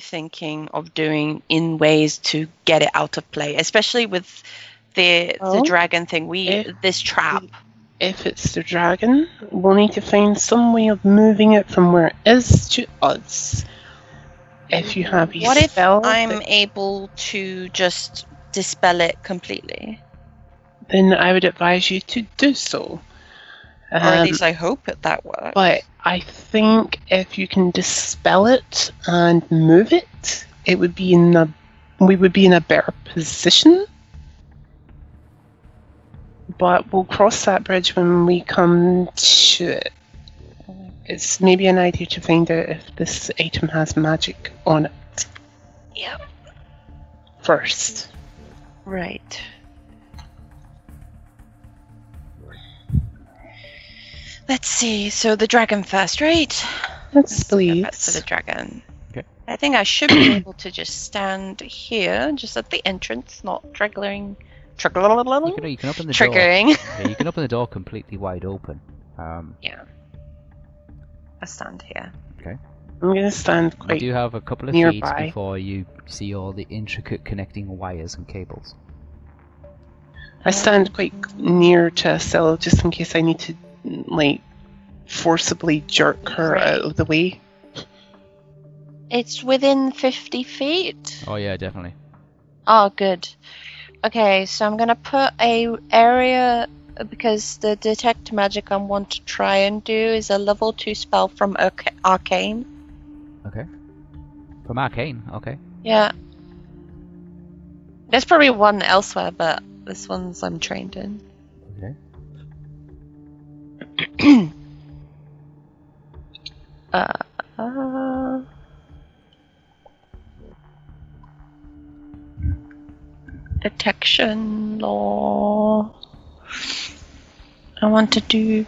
You thinking of doing in ways to get it out of play, especially with the the dragon thing? We if this trap. If it's the dragon, we'll need to find some way of moving it from where it is to us. If you have a What if I'm that- able to just dispel it completely? then I would advise you to do so. Or at Um, least I hope that that works. But I think if you can dispel it and move it, it would be in a we would be in a better position. But we'll cross that bridge when we come to it. It's maybe an idea to find out if this item has magic on it Yep. first. Right. Let's see. So the dragon first, right? Let's go believe. back to the dragon. Okay. I think I should be able to just stand here, just at the entrance, not triggering. You Triggering. can, you can open the door. Triggering. Yeah, you can open the door completely wide open. Um, yeah. I stand here. Okay. I'm gonna stand you quite do have a couple of nearby. feet before you see all the intricate connecting wires and cables. I stand quite near to Estelle just in case I need to like forcibly jerk her Right. out of the way. It's within 50 feet. Oh yeah, definitely. Oh, good. Okay, so I'm gonna put a area because the detect magic I want to try and do is a level two spell from Arca- Arcane. Okay. From Arcane, okay. Yeah. There's probably one elsewhere, but this one's I'm trained in. Uh, uh, detection law. I want to do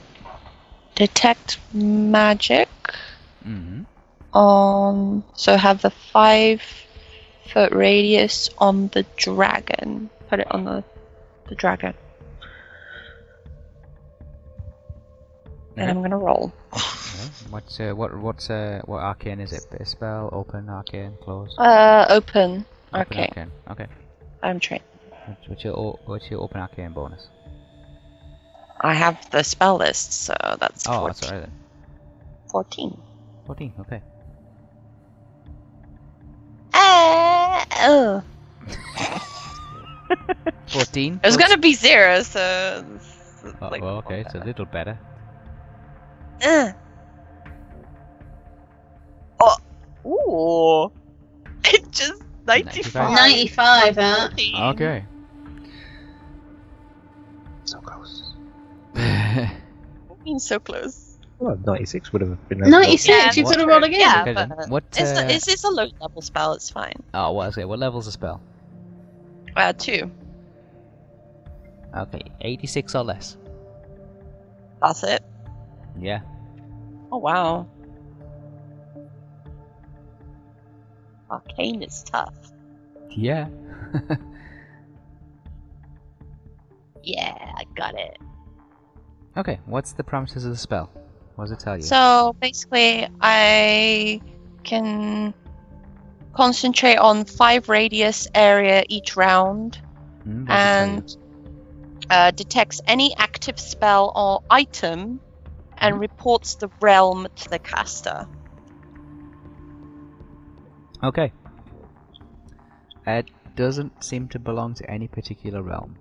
detect magic Mm-hmm. on so have the five foot radius on the dragon. Put it on the the dragon. And I'm gonna roll. What's uh, what what's uh, what arcane is it? Bit spell, open, arcane, close. Uh open. Open Okay. arcane. Okay. I'm trained. What's, what's your o- what's your open arcane bonus? I have the spell list, so that's Oh, 14. that's alright then. 14. Fourteen. Okay. Uh, oh. Fourteen. It was gonna be zero, so. Oh, like- well, okay, it's a little better. Uh. Oh. Ooh. It just 95. 95 that. 14. Okay. So close. Being so close. Well, 96 would have been. 96, Yeah, you what- could have rolled again. Yeah, Okay but What? it's, Uh, it's, it's a low level spell, it's fine. oh, what is it? What level's the spell? Uh, two. Okay, eighty-six or less. That's it. Yeah. Oh, wow. Arcane is tough. Yeah. Yeah, I got it. okay, what's the promises of the spell? What does it tell you? So basically, I can concentrate on five radius area each round what does it tell you? and uh, detects any active spell or item and reports the realm to the caster. Okay. It doesn't seem to belong to any particular realm.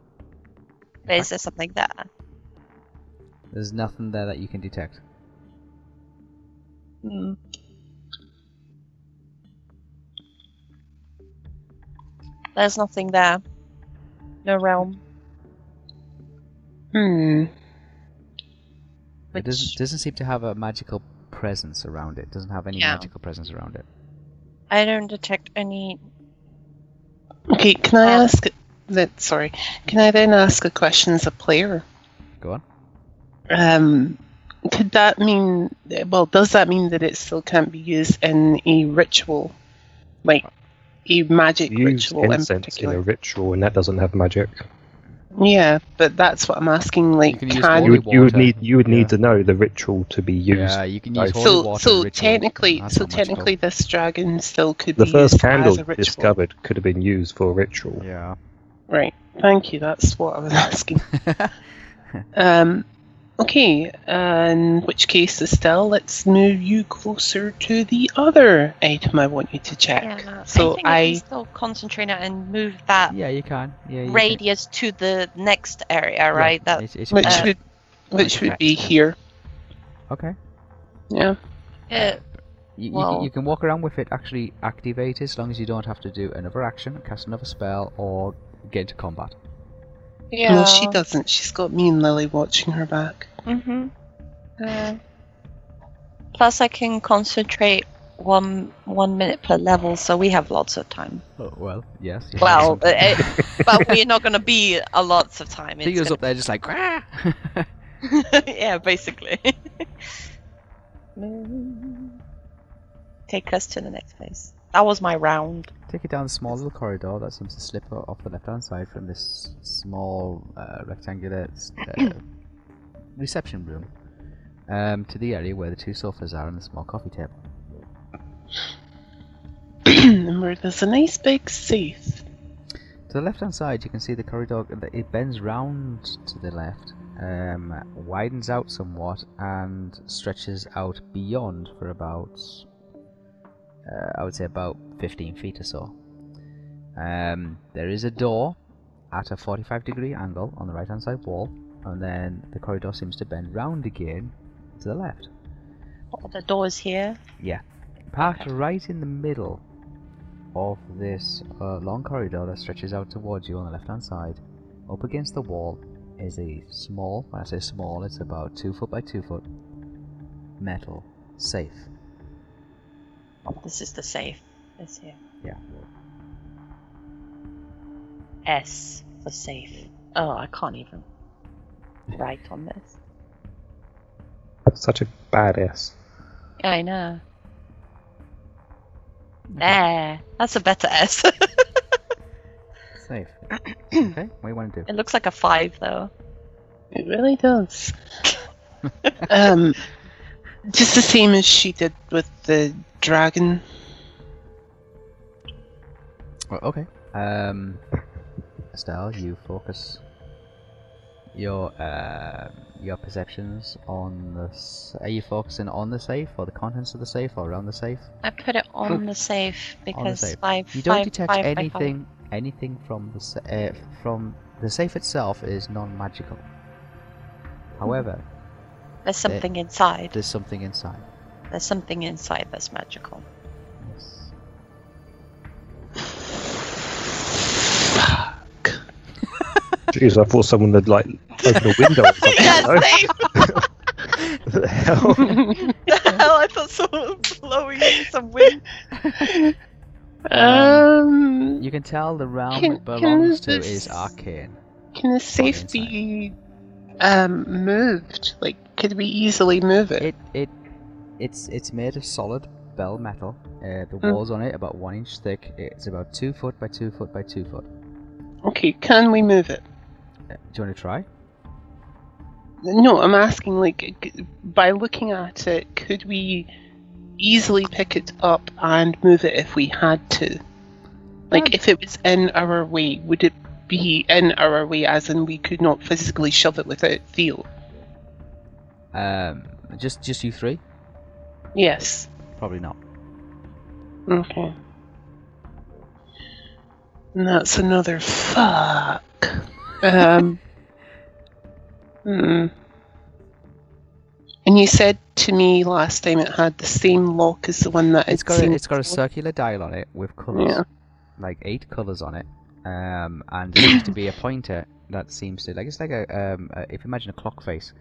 Is there something there? There's nothing there that you can detect. Hmm. There's nothing there. No realm. Hmm. It doesn't doesn't seem to have a magical presence around it. Doesn't have any Yeah. magical presence around it. I don't detect any. Okay, can I Um, ask that? Sorry, can I then ask a question as a player? Go on. Um, could that mean? Well, does that mean that it still can't be used in a ritual, like a magic You use ritual in incense in particular? a ritual, and that doesn't have magic. Yeah, but that's what I'm asking. Like, can can You would, you would need you would need Yeah. to know the ritual to be used. Yeah, you can use Right. holy so water so ritual. technically so not magical. technically this dragon still could the be first used candle as a discovered could have been used for a ritual. Yeah. Right. Thank you. That's what I was asking. Um, okay. In which case, Estelle, let's move you closer to the other item I want you to check. Yeah, So I think I I, can still concentrate and move that yeah, you can. Yeah, you can. radius to the next area, Yeah, right? That it's- it's which Uh, would which would be here. Okay. Yeah. uh, You, you, Well- can, you can walk around with it actually activated as long as you don't have to do another action, cast another spell, or get into combat. yeah. No, she doesn't. She's got me and Lily watching her back. Mm-hmm. Uh, plus, I can concentrate one one minute per level, so we have lots of time. Oh, well, yes. you Well, some- uh, it, but we're not going to be a lots of time. It's Theo's gonna- up there just like, "Grah!" yeah, basically. Take us to the next place. That was my round. Take it down the small little corridor that seems to slip off the left hand side from this small uh, rectangular uh, reception room um, to the area where the two sofas are and the small coffee table. and where there's a nice big safe. To the left hand side, you can see the corridor. It bends round to the left, um, widens out somewhat, and stretches out beyond for about, uh, I would say, about 15 feet or so. Um, there is a door at a 45 degree angle on the right hand side wall, and then the corridor seems to bend round again to the left. Oh, the door's here. Yeah. Parked right in the middle of this uh, long corridor that stretches out towards you on the left hand side, up against the wall, is a small, when I say small, it's about 2 foot by 2 foot, metal safe. Oh, this is the safe. It's here. Yeah. S for safe. Oh, I can't even write on this. That's such a badass. Yeah, I know. There. That's a better S. Safe. okay, what do you want to do? it looks like a five, though. It really does. um, just the same as she did with the dragon. Well, okay. Um, Estelle, you focus your uh, your perceptions on the. S- are you focusing on the safe, or the contents of the safe, or around the safe? I put it on the safe because safe. five. You don't five- detect five by five. anything anything from the sa- uh, from the safe itself is non-magical. However, There's something inside. there's something inside. There's something inside that's magical. Jeez, I thought someone had like opened a window or something. yeah, no? safe. The hell? the hell! I thought someone was blowing in some wind. um, You can tell the realm Can- it can belongs to this- is arcane. can the safe be um moved? Like, could we easily move it? It it it's it's made of solid bell metal. Uh, the Mm. walls on it about one inch thick. It's about two foot by two foot by two foot. Okay, can we move it? Do you want to try? No, I'm asking, like, by looking at it, could we easily pick it up and move it if we had to? Like, Um, if it was in our way, would it be in our way, as in we could not physically shove it without feel? Um, just just you three? Yes. Probably not. Okay. And that's another fuck. Um. hmm. And you said to me last time it had the same lock as the one that It's it got a, it's got a circular dial on it with colours, Yeah. like eight colours on it, um, and there seems to be a pointer that seems to like it's like a um, uh, if you imagine a clock face,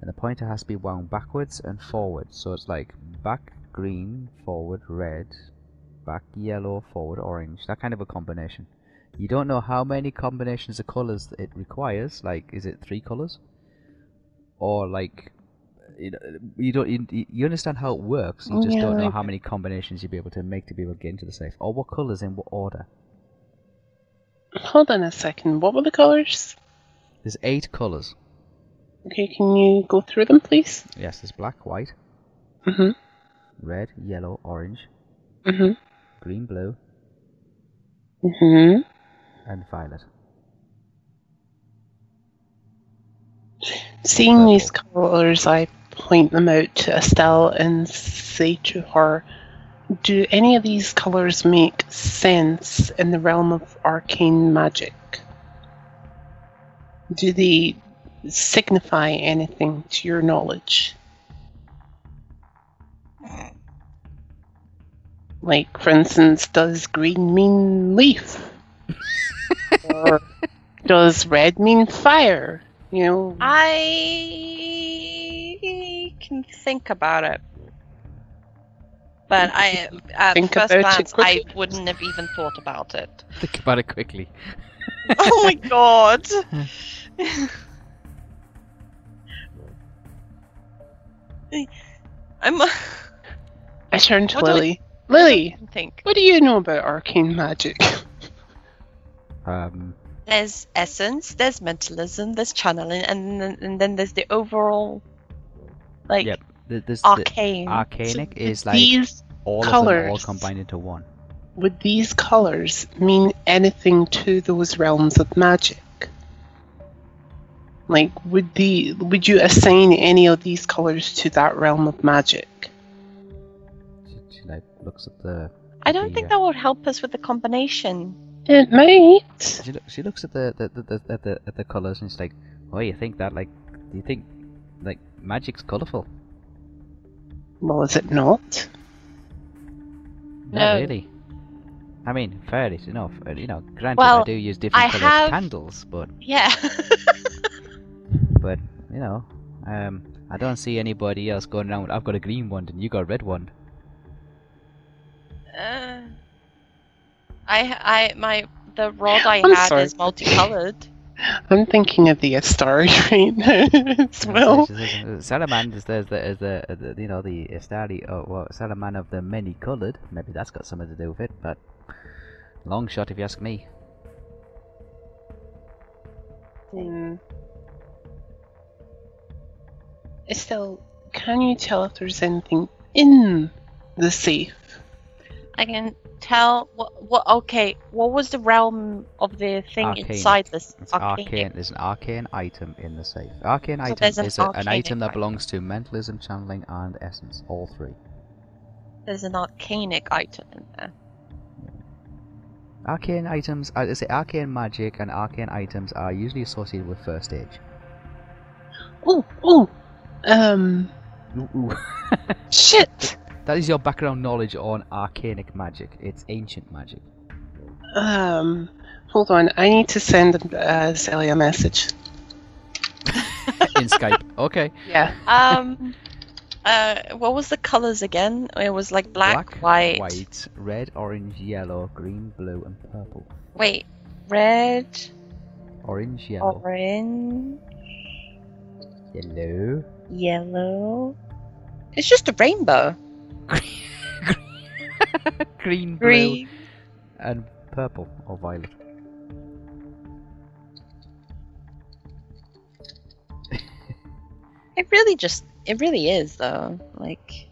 and the pointer has to be wound backwards and forwards, so it's like back green, forward red, back yellow, forward orange, that kind of a combination. You don't know how many combinations of colours it requires. Like, is it three colours, or like you, know, you don't you, you understand how it works. You just Yeah, don't know like- how many combinations you'll be able to make to be able to get into the safe, or what colours in what order. Hold on a second. What were the colours? There's eight colours. Okay, can you go through them, please? Yes, there's black, white, Mhm. red, yellow, orange, Mhm. green, blue, Mhm. And violet. Seeing these colours, I point them out to Estelle and say to her, "Do any of these colours make sense in the realm of arcane magic? Do they signify anything to your knowledge?" Like, for instance, does green mean leaf? or does red mean fire? You know, I can think about it. But I, at Think first glance, I wouldn't have even thought about it. Think about it quickly. oh my god! I'm. I turn to What do I- Lily. Lily, think what do you know about arcane magic? Um, there's essence, there's mentalism, there's channeling, and then, and then there's the overall, like Yep. th- there's the arcane. arcanic So is like these all of them all combined into one. would these colors mean anything to those realms of magic? Like, would the would you assign any of these colors to that realm of magic? She, she like looks at the. I don't the, think uh, that would help us with the combination. It might. She, loo- she looks at the the, the, the, at the at the colors and she's like, "Oh, you think that? Like, do you think like magic's colorful? Well, is it not? Not No. really. I mean, fair enough. uh, You know, granted, Well, I do use different I colored have- candles, but Yeah. but you know, um, I don't see anybody else going around. with, I've got a green one and you got a red one. uh, I I my the rod I I'm had sorry. is multicolored. I'm thinking of the Astari right now as well. Salamanders, there's the, is the, uh, the you know the Astari, oh well, Salaman of the many coloured. Maybe that's got something to do with it, but long shot if you ask me. Hmm. Estelle, can you tell if there's anything in the safe? I can tell what what okay. What was the realm of the thing Arcanic. inside this It's arcane? arcane. There's an arcane item in the safe. Arcane So item there's an is a, an item that belongs to mentalism, channeling, and essence. All three. There's an arcanic item in there. Arcane items, uh, I say arcane magic and arcane items are usually associated with first age. Oh, oh, um, Ooh, ooh. shit. That is your background knowledge on arcanic magic. It's ancient magic. Um, hold on. I need to send uh, Sally a message. in Skype. Okay. Yeah. Um, uh, what was the colors again? It was like black, white. white, red, orange, yellow, green, blue, and purple. Wait, red, Orange, yellow, orange, yellow, yellow. It's just a rainbow. Green, Green, blue, and purple or violet. It really just, it really is though. Like,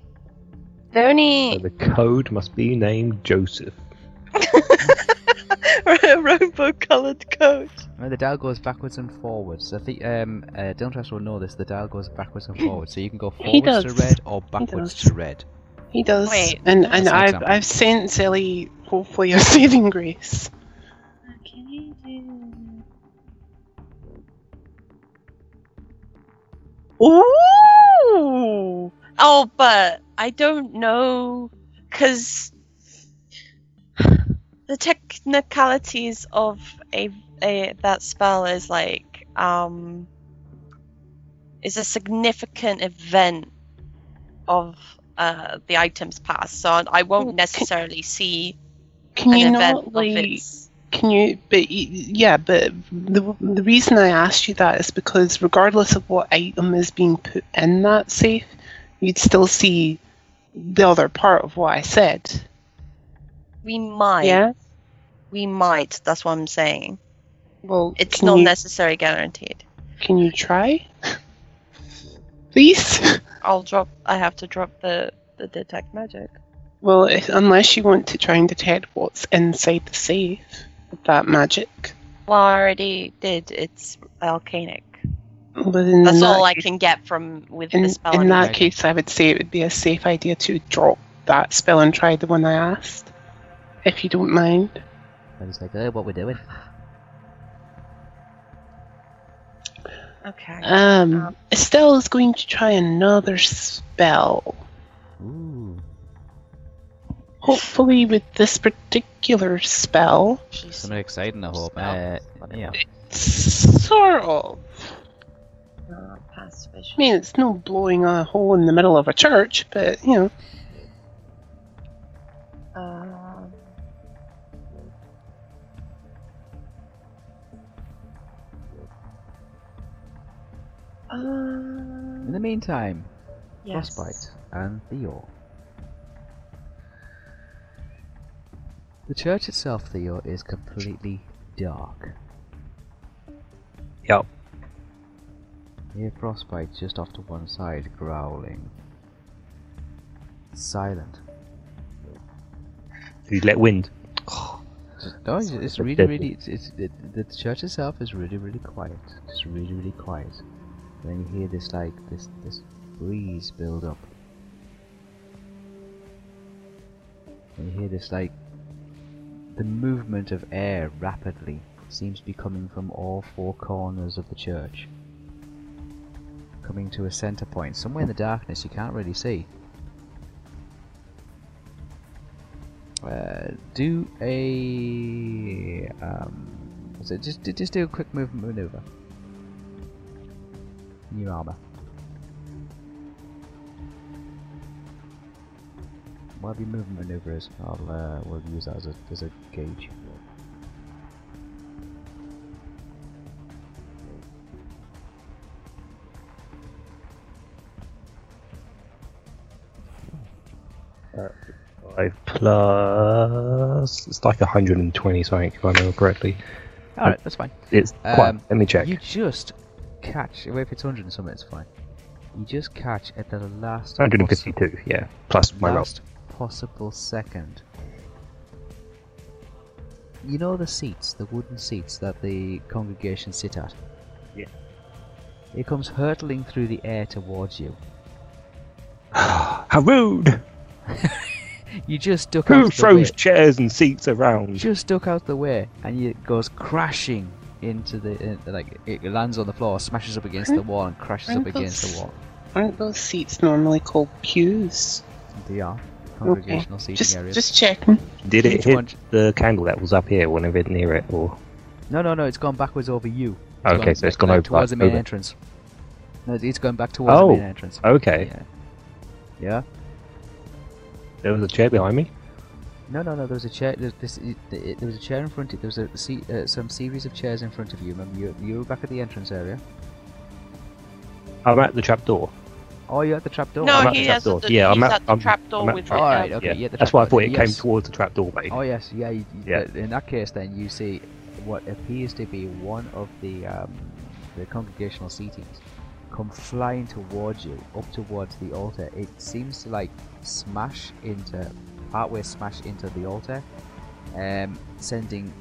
the only So the code must be named Joseph. rainbow-colored coat. Well, the dial goes backwards and forwards. I think um, uh, Don't Trust will know this. The dial goes backwards and forwards, so you can go forwards to red or backwards to red. He does. Wait, and and an I've example. I've sent Sally hopefully a saving grace. Can you do? Ooh! Oh, but I don't know because the technicalities of a, a that spell is like um is a significant event of uh, the item's pass, so I won't necessarily see Can an you event not like? Can you? But yeah, but the the reason I asked you that is because regardless of what item is being put in that safe, you'd still see the other part of what I said. We might. Yeah. We might. That's what I'm saying. Well, It's not you, necessarily guaranteed. Can you try? Please. I'll drop. I have to drop the the detect magic. Well, if, unless you want to try and detect what's inside the safe with that magic. Well, I already did. It's arcanic. But in That's that all I case- can get from with In, the spell. in anyway. that case, I would say it would be a safe idea to drop that spell and try the one I asked, if you don't mind. And it's like, oh, what we're doing. Okay. Um, Um, Estelle is going to try another spell. Ooh. Hopefully, with this particular spell, She's Something exciting, I hope. Uh, yeah. sort of. uh, past. I mean, it's no blowing a hole in the middle of a church, but you know. In the uh, meantime, yes. Frostbite and Theor. The church itself, Theor, is completely dark. Yep. You hear Frostbite just off to one side, growling. Silent. Did you let wind? Just, no, it's, it's really, really. It's, it's, it, the church itself is really, really quiet. It's really, really quiet. Then you hear this like this this breeze build up. And you hear this like the movement of air rapidly seems to be coming from all four corners of the church. Coming to a center point, somewhere in the darkness you can't really see. Uh, do a um, so just just do a quick movement maneuver. New armor. Whatever your movement maneuver is, I'll uh, we'll use that as a as a gauge. Five plus. It's like 120 something, if I remember correctly. All right, that's fine. It's quite. Um, let me check. You just catch. Well, if it's 100 and something, it's fine. You just catch at the last. 152, yeah. Plus my roll. last possible second. You know the seats, the wooden seats that the congregation sit at? Yeah. It comes hurtling through the air towards you. How rude! You just duck out Who the way. throws chairs and seats around? You just duck out the way, and it goes crashing into the in, like it lands on the floor, smashes up against the wall, and crashes up against those- the wall. Aren't those seats normally called pews? They are congregational seating Just, areas. just checking. Did it Huge hit bunch. the candle that was up here whenever it near it, or No, no, no. It's gone backwards over you. Okay, so it's back- gone over- towards the main over. entrance. No, it's- it's going back towards Oh. the main entrance. okay? Yeah. Yeah. There was a chair behind me. No, no, no. There was a chair. There, this, it, it, there was a chair in front. of There was a se- uh, some series of chairs in front of you. Remember, you, you were back at the entrance area. I'm at the trap door. Oh, you're at the trap door. No, I'm at he the has trapdoor. the, Yeah, he's I'm at- at the I'm- trapdoor I'm at with trap- the, All right, okay. yeah. yeah, the That's why I thought it yes. came towards the trapdoor, mate. Oh yes, yeah. You, you- Yeah. In that case, then you see what appears to be one of the um, the congregational seatings come flying towards you, up towards the altar. It seems to like smash into, partway smash into the altar, um, sending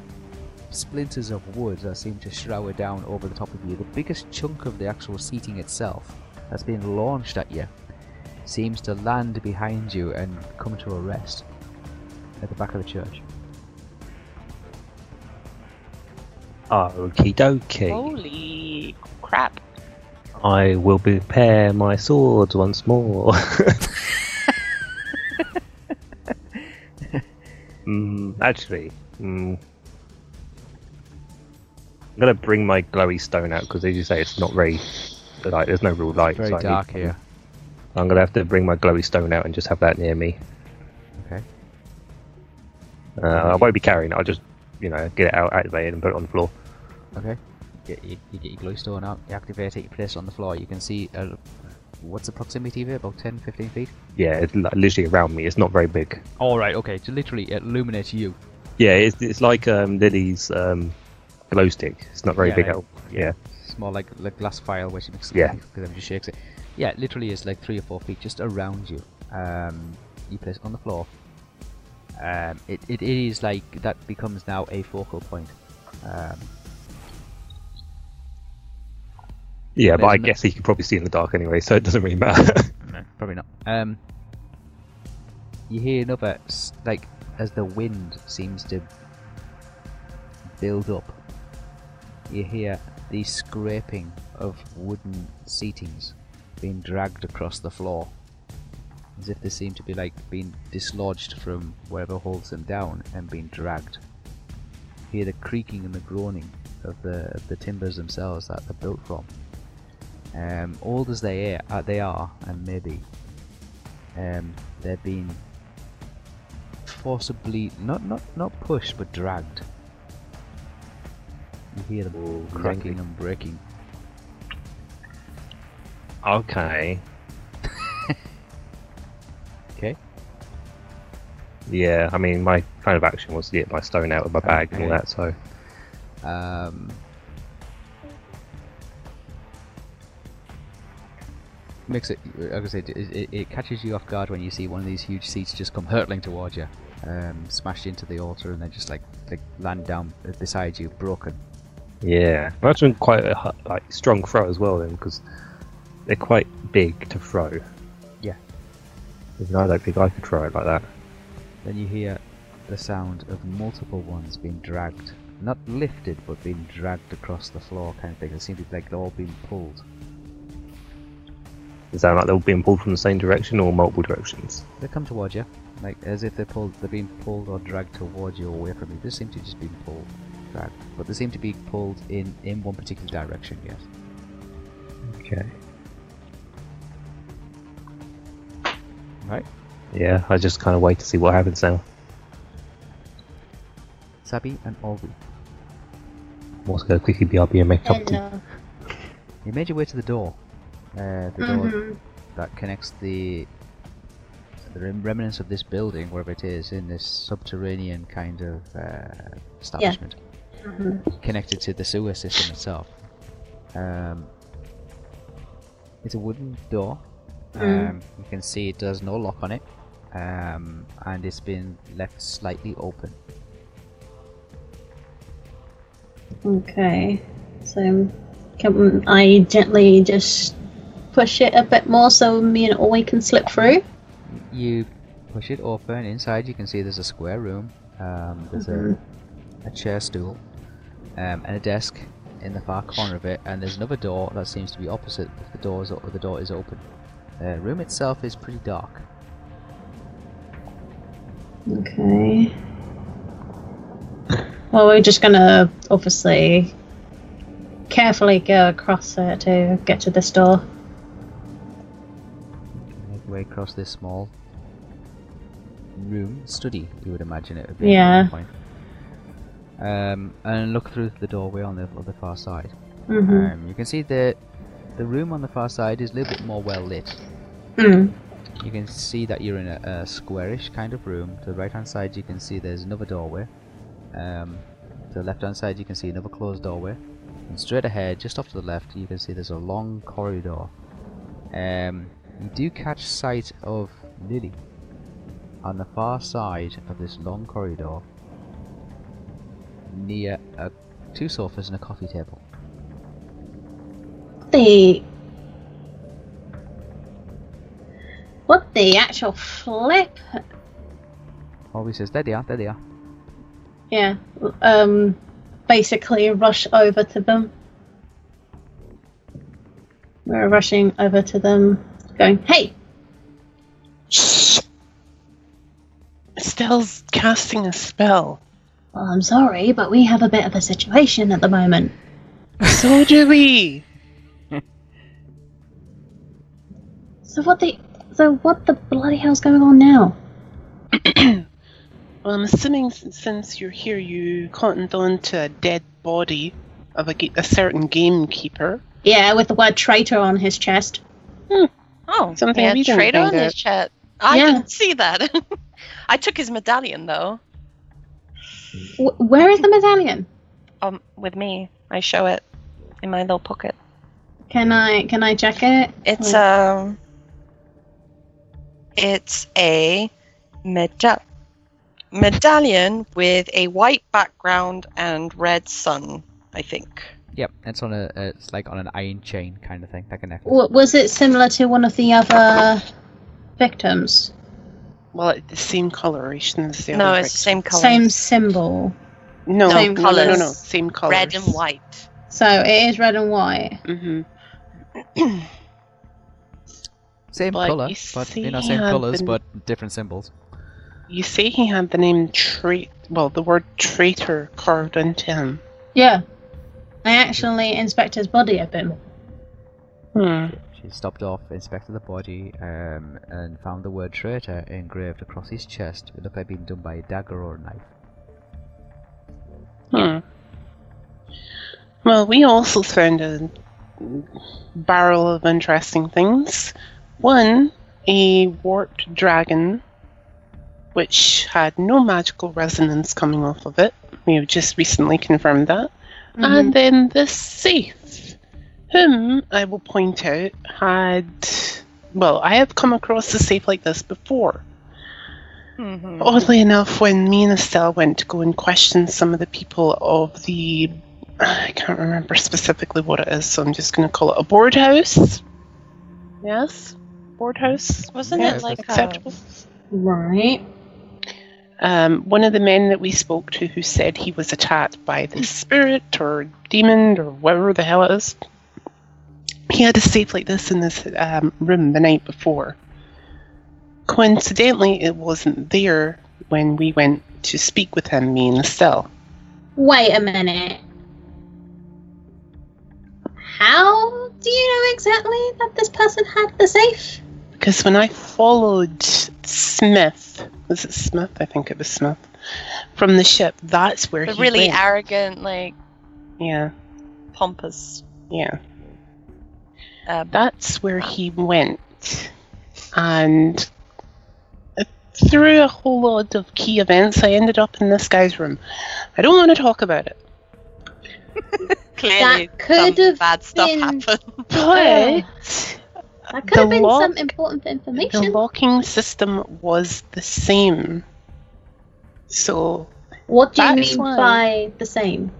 splinters of wood that seem to shower down over the top of you. The biggest chunk of the actual seating itself that's been launched at you seems to land behind you and come to a rest at the back of the church. Okie dokie. Holy crap. I will prepare my swords once more. mm, actually, mm, I'm gonna bring my glowy stone out because, as you say, it's not very like there's no real light. Very so I need- dark here. I'm gonna have to bring my glowy stone out and just have that near me. Okay. Uh, I won't be carrying it. I'll just, you know, get it out, activate it, and put it on the floor. Okay. Get, you, you get your glowstone out, you activate it, you place it on the floor. You can see uh, what's the proximity of it? About 10, 15 feet. Yeah, it's li- literally around me. It's not very big. All right. Okay. So literally, it illuminates you. Yeah, it's, it's like um, Lily's um, glow stick. It's not very Yeah, big at all. yeah. It's more like like glass file, where she makes Yeah. because she shakes it. Yeah, it literally is like three or four feet just around you. Um, you place it on the floor. Um, it, it is like that becomes now a focal point. Um, Yeah, but I guess he can probably see in the dark anyway, so it doesn't really matter. No, probably not. Um, you hear another like as the wind seems to build up. You hear the scraping of wooden seatings being dragged across the floor, as if they seem to be like being dislodged from wherever holds them down and being dragged. You hear the creaking and the groaning of the of the timbers themselves that they're built from um, old as they are, uh, they are, and maybe um, they're being forcibly not not not pushed but dragged. You hear them Ooh, cracking and breaking. okay. Okay. Yeah, I mean, my plan of action was to get my stone out of my bag and all that, so. Um, makes it, like I said, it, it, it catches you off guard when you see one of these huge seats just come hurtling towards you, um, smashed into the altar, and then just like like land down beside you, broken. Yeah, that's been quite a like strong throw as well, then, because they're quite big to throw. Yeah. Even I don't think I could throw it like that. Then you hear the sound of multiple ones being dragged, not lifted, but being dragged across the floor, kind of thing. It seems like they're all being pulled. Does that sound like they're all being pulled from the same direction or multiple directions? They come towards you, like as if they're pulled, they're being pulled or dragged towards you, or away from you. They seem to just be pulled, dragged, but they seem to be pulled in in one particular direction. Yes. Okay. Right. Yeah, I just kind of wait to see what happens now. Sabi and Olvi, What's going to quickly BRB and make a cup tea? You made your way to the door. Uh, the door Mhm. that connects the the rem- remnants of this building, wherever it is, in this subterranean kind of uh, establishment, Mhm. connected to the sewer system itself. Um, it's a wooden door. Mm. Um, you can see it does no lock on it, um, and it's been left slightly open. Okay. So can I gently just push it a bit more so me and Oi can slip through? You push it open. Inside, you can see there's a square room. Um, there's Mhm. a, a chair stool um, and a desk in the far corner of it, and there's another door that seems to be opposite. If the door is o- the door is open. The room itself is pretty dark. Okay. Well, we're just gonna obviously carefully go across it to get to this door. Way across this small room, study, you would imagine it would be. Yeah. At one point. Um, and look through the doorway on the on the far side. Mm -hmm. Um, you can see that the room on the far side is a little bit more well lit. Mm. You can see that you're in a, a squarish kind of room. To the right hand side, you can see there's another doorway. Um, to the left hand side, you can see another closed doorway. And straight ahead, just off to the left, you can see there's a long corridor. Um, you do catch sight of Lily on the far side of this long corridor near uh, two sofas and a coffee table. The what the actual flip? Holly says, There they are, there they are. Yeah. Um. Basically, rush over to them. We're rushing over to them, going, "Hey, Shh! Estelle's casting a spell. well, I'm sorry, but we have a bit of a situation at the moment." So do we. So what the so what the bloody hell's going on now? Well, I'm assuming since you're here, you cottoned on to a dead body of a, a certain gamekeeper. Yeah, with the word traitor on his chest. Hmm. Oh, Something he had we didn't on his chat. I Yeah. didn't see that. I took his medallion though. W- where is the medallion? Um, with me, I show it in my little pocket. Can I can I check it? It's Like- um, it's a meda- medallion with a white background and red sun. I think. Yep, it's on a it's like on an iron chain kind of thing, like a necklace. W- was it similar to one of the other victims? Well, it's the same coloration as the no, other. it's the same color. Same symbol. No, same no, no, no, no, same colors. red and white. So it is red and white. hmm Same But color, you but you know, same colors, the- but different symbols. You say he had the name trait, well, the word traitor carved into him. Yeah. I actually inspect his body a bit more. Hmm. She stopped off, inspected the body, um, and found the word traitor engraved across his chest. It looked like being done by a dagger or a knife. Hmm. Well, we also found a barrel of interesting things. One, a warped dragon, which had no magical resonance coming off of it. We have just recently confirmed that. And then the safe, whom I will point out had. Well, I have come across a safe like this before. Mhm. Oddly enough, when me and Estelle went to go and question some of the people of the. I can't remember specifically what it is, so I'm just going to call it a board house. Yes? Board house? Wasn't Yeah, it like a, acceptable? Right. Um, one of the men that we spoke to who said he was attacked by the spirit or demon or whatever the hell it is, he had a safe like this in this um, room the night before. Coincidentally, it wasn't there when we went to speak with him, me and Estelle. Wait a minute. How do you know exactly that this person had the safe? Because when I followed Smith, was it Smith? I think it was Smith, from the ship, that's where the he really went. arrogant, like yeah, pompous. yeah. Uh, that's where he went. And uh, through a whole lot of key events, I ended up in this guy's room. I don't want to talk about it. clearly, That could some have bad stuff happened. But That could The have been some important information. the locking system was the same. So, What do you mean why- by the same?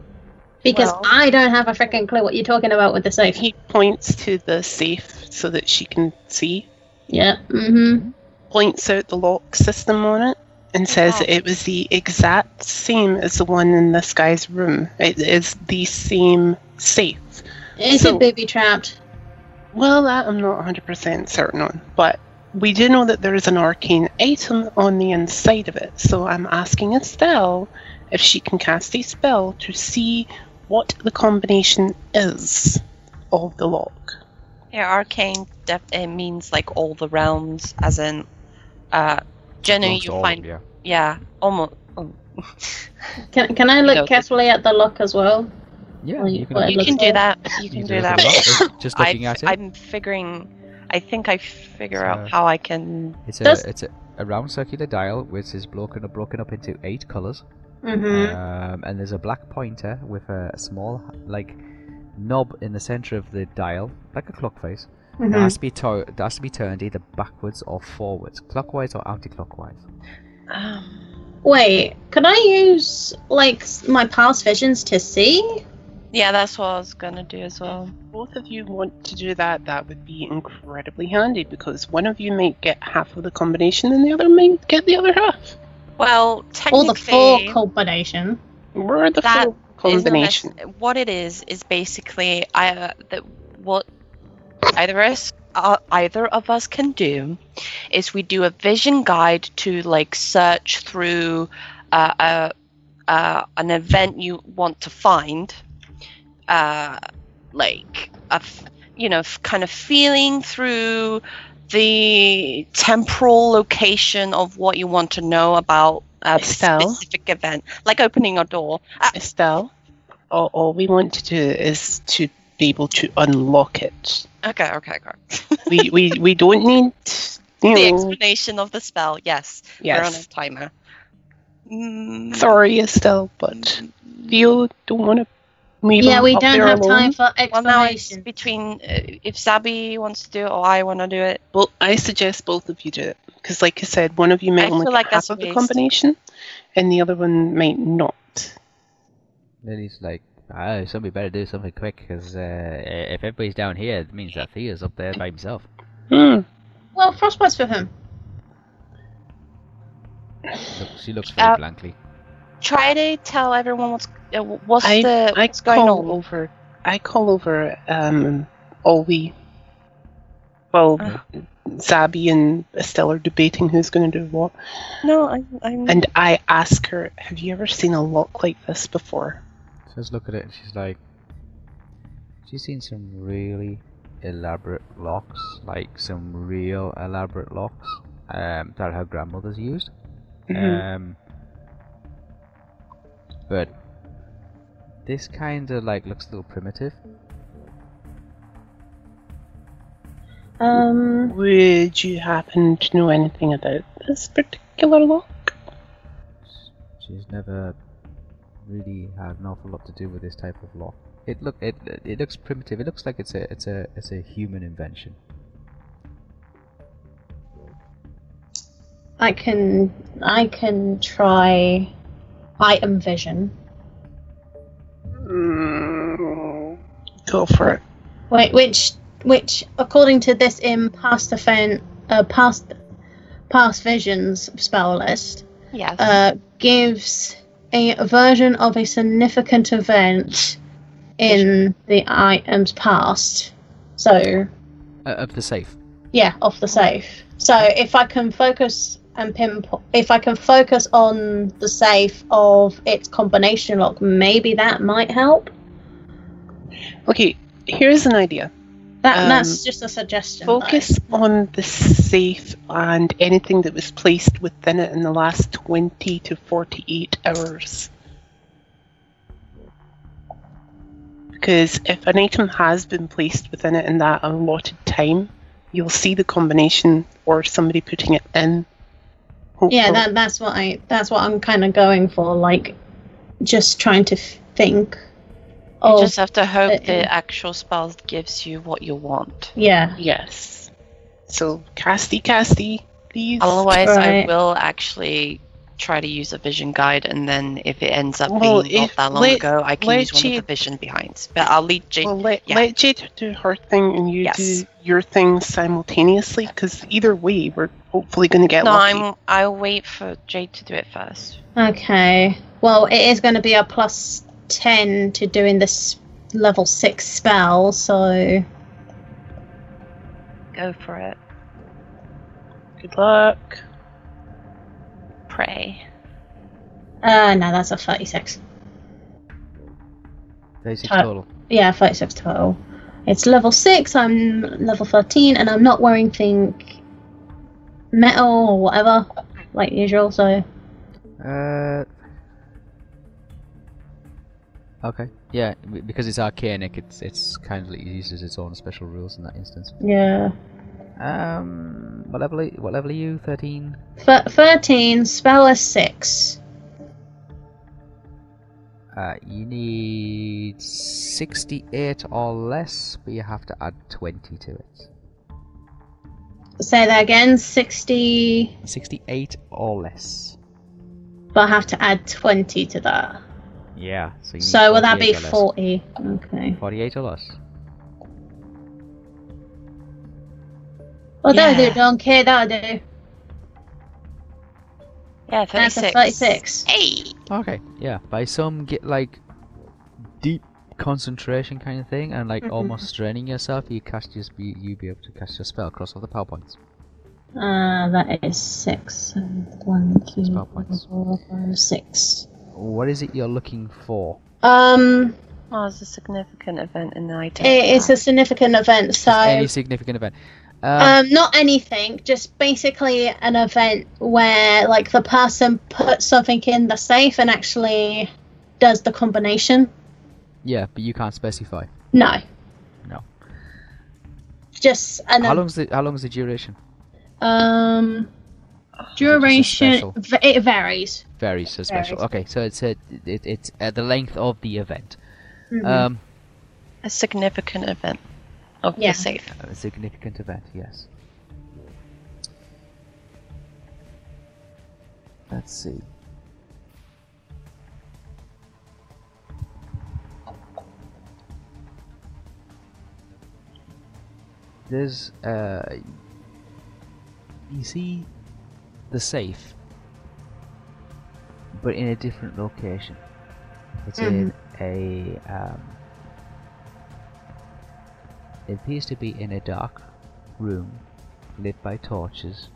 Because Well- I don't have a freaking clue what you're talking about with the safe. he points to the safe so that she can see, Yeah. Mm-hmm. points out the lock system on it, and says Oh. it was the exact same as the one in this guy's room. It is the same safe. Is So- it baby trapped? Well, that I'm not 100% certain on, but we do know that there is an arcane item on the inside of it, so I'm asking Estelle if she can cast a spell to see what the combination is of the lock. Yeah, arcane def- it means like all the realms, as in, uh, generally you find yeah. yeah, almost. oh. Can, can I look carefully at the lock as well? Yeah, Well, you you- can, well, you can do that. You you can can do look that. at just looking I've- at it. I'm figuring I think I figure So- out how I can. It's a Does- it's a, a round circular dial which is broken up broken up into eight colors. Mm-hmm. Um, and there's a black pointer with a, a small like knob in the center of the dial, like a clock face. mm-hmm. It has to be to- it has to be turned either backwards or forwards, clockwise or anti-clockwise. Um, Wait, can I use like my past visions to see? Yeah, that's what I was gonna do as well. Both of you want to do that, that would be incredibly handy because one of you might get half of the combination and the other might get the other half. Well, Or the full combination? Or the full combination. nec- what it is is basically I uh, that what either us uh, either of us can do is we do a vision guide to like search through uh, a, uh, an event you want to find, uh, like a f- you know f- kind of feeling through the temporal location of what you want to know about a Estelle? specific event, like opening a door. Uh, Estelle, all, all we want to do is to be able to unlock it. okay, okay, okay. We we, we don't need the know, explanation of the spell, yes. We're on a yes. timer. Mm, Sorry, Estelle, but you don't want to leave yeah, him we don't have alone? time for Well, now it's explanation. between uh, if Zabi wants to do it or I want to do it. Well, I suggest both of you do it because, like I said, one of you I might only feel like half that's of the combination, and the other one might not. Lily's like, ah, somebody better do something quick because uh, if everybody's down here, it means that Thea's up there by himself. Hmm. Well, frostbite's for him. Look, she looks very Uh, blankly. Try to tell everyone what's uh, what's I the I what's going call on. over. I call over um Ollie. Well, Uh. Zabi and Estelle are debating who's going to do what, No, I, I'm. and I ask her, "Have you ever seen a lock like this before?" She says, look at it, and she's like, she's seen some really elaborate locks, like some real elaborate locks um, that her grandmother's used. Mhm. Um, but this kind of like looks a little primitive. Um, Would you happen to know anything about this particular lock? She's never really had an awful lot to do with this type of lock. It look it it looks primitive. It looks like it's a it's a it's a human invention. I can I can try item vision. Mm, go for it. Wait, which which according to this in past event uh, past past visions spell list yes. uh, gives a version of a significant event in the items past. So Uh, of the safe. yeah, off the safe. So if I can focus and pinpoint, if I can focus on the safe of its combination lock, maybe that might help. Okay, here's an idea. That Um, that's just a suggestion. though. Focus on the safe and anything that was placed within it in the last 20 to 48 hours. Because if an item has been placed within it in that allotted time, you'll see the combination or somebody putting it in. Yeah, that that's what I that's what I'm kind of going for. Like, just trying to think. you Of, just have to hope uh, the actual spell gives you what you want. yeah. Yes. So, casty, casty, please. Otherwise, I will actually try to use a vision guide, and then if it ends up Well, being not that long let- ago, I can let use one of the vision behinds. But I'll lead Jade. Well, let, yeah. let Jade do her thing and you Yes. do your thing simultaneously, because either way, we're hopefully going to get no, lucky. I'm. I'll wait for Jade to do it first. Okay. Well, it is going to be a plus ten to doing this level six spell. So Go for it. Good luck. Pray. uh no, that's a thirty-six. 36 Type. total. Yeah, thirty-six total. It's level six. I'm level thirteen, and I'm not wearing think metal or whatever like usual. So Uh. Okay. Yeah, because it's arcanic, it's it's kind of like used as its own special rules in that instance. yeah. Um, what level? Are, what level are you? Thirteen. Th- 13, spell is 6. Uh, you need sixty-eight or less, but you have to add twenty to it. Say that again 60, Sixty-eight or less. but I have to add 20 to that. Yeah. So, So will that be 48 or less. 40? Okay. Forty-eight or less. Well, that'll Yeah. do, Donkey, that'll do. Yeah, That's 36. a 36. Hey! Okay. Yeah. By some get like deep concentration kind of thing, and like Mhm. almost straining yourself, you cast your you, you be able to cast your spell across all the power points. Uh, that is 6. So, One, two, Spell points. four, five, six. What is it you're looking for? Um, Oh, it's a significant event in the item. it is a significant event, so. Just any significant event. Um, Um, not anything, just basically an event where like the person puts something in the safe and actually does the combination. yeah, but you can't specify. No. No. Just an How long's the how long's the duration? um duration. v- It varies. Varies so special. Varies. Okay, so it's a, it, it's uh, the length of the event. Mhm. Um, a significant event of Yeah. the safe. a significant event, yes. Let's see. There's uh you see the safe but in a different location. It's in a um it appears to be in a dark room lit by torches,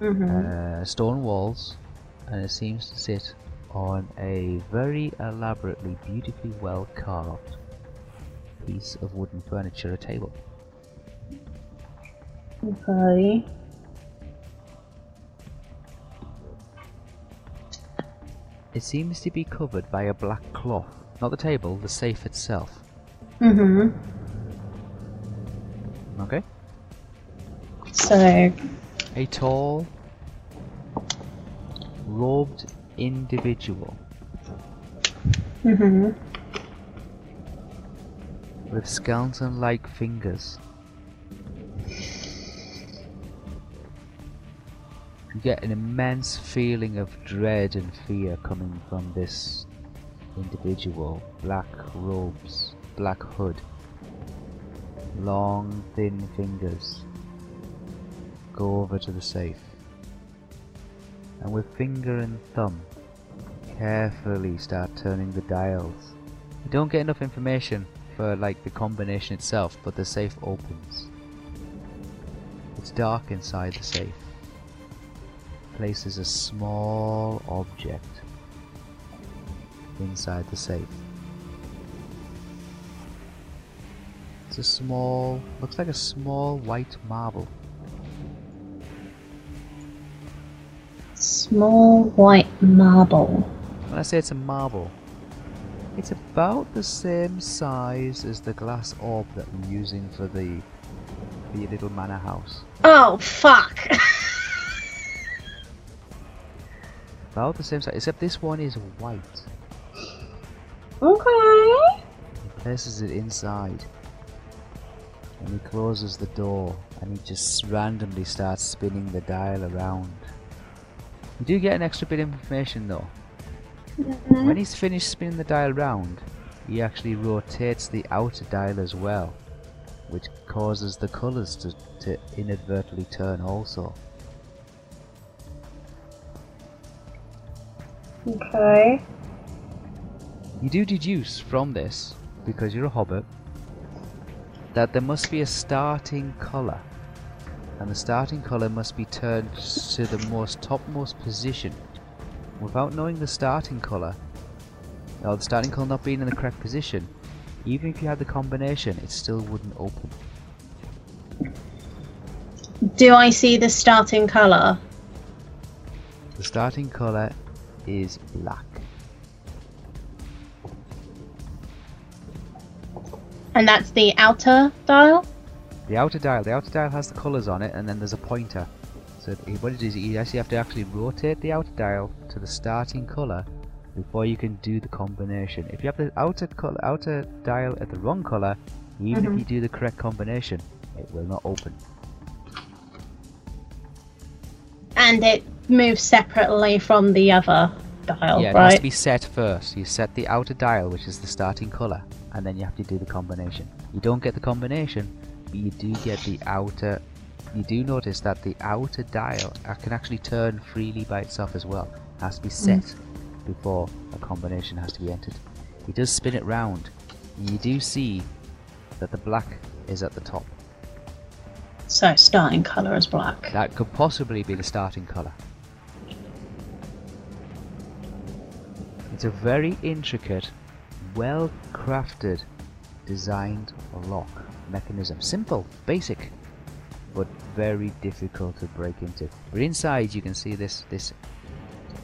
Mhm. uh, stone walls, and it seems to sit on a very elaborately, beautifully well carved piece of wooden furniture, a table. Okay. It seems to be covered by a black cloth. Not the table, the safe itself. Mhm. Okay? So A tall, robed individual mhm. with skeleton like fingers. You get an immense feeling of dread and fear coming from this individual. Black robes, black hood, long thin fingers. Go over to the safe. And with finger and thumb, carefully start turning the dials. You don't get enough information for like the combination itself, but the safe opens. It's dark inside the safe. Places a small object inside the safe. It's a small, looks like a small white marble. Small white marble. When I say it's a marble, it's about the same size as the glass orb that I'm using for the for your little manor house. Oh fuck. About the same size, except this one is white. okay. He places it inside. And he closes the door and he just randomly starts spinning the dial around. You do get an extra bit of information though. Mm-hmm. When he's finished spinning the dial round, he actually rotates the outer dial as well, which causes the colours to, to inadvertently turn also. Okay. You do deduce from this, because you're a hobbit, that there must be a starting colour. And the starting colour must be turned to the most topmost position. Without knowing the starting colour, or the starting colour not being in the correct position, even if you had the combination, it still wouldn't open. Do I see the starting colour? The starting colour is black. And that's the outer dial? The outer dial. The outer dial has the colours on it, and then there's a pointer. So what it is, you actually have to actually rotate the outer dial to the starting colour before you can do the combination. If you have the outer outer dial at the wrong colour, even Mhm. if you do the correct combination, it will not open. And it moves separately from the other dial, yeah, it has to be set first. You set the outer dial, which is the starting colour, and then you have to do the combination. You don't get the combination, but you do get the outer. You do notice that the outer dial uh, can actually turn freely by itself as well. It has to be set before a combination has to be entered. He does spin it round. You do see that the black is at the top. So starting colour is black. That could possibly be the starting colour. It's a very intricate, well crafted, designed lock mechanism. Simple, basic, but very difficult to break into. But inside you can see this this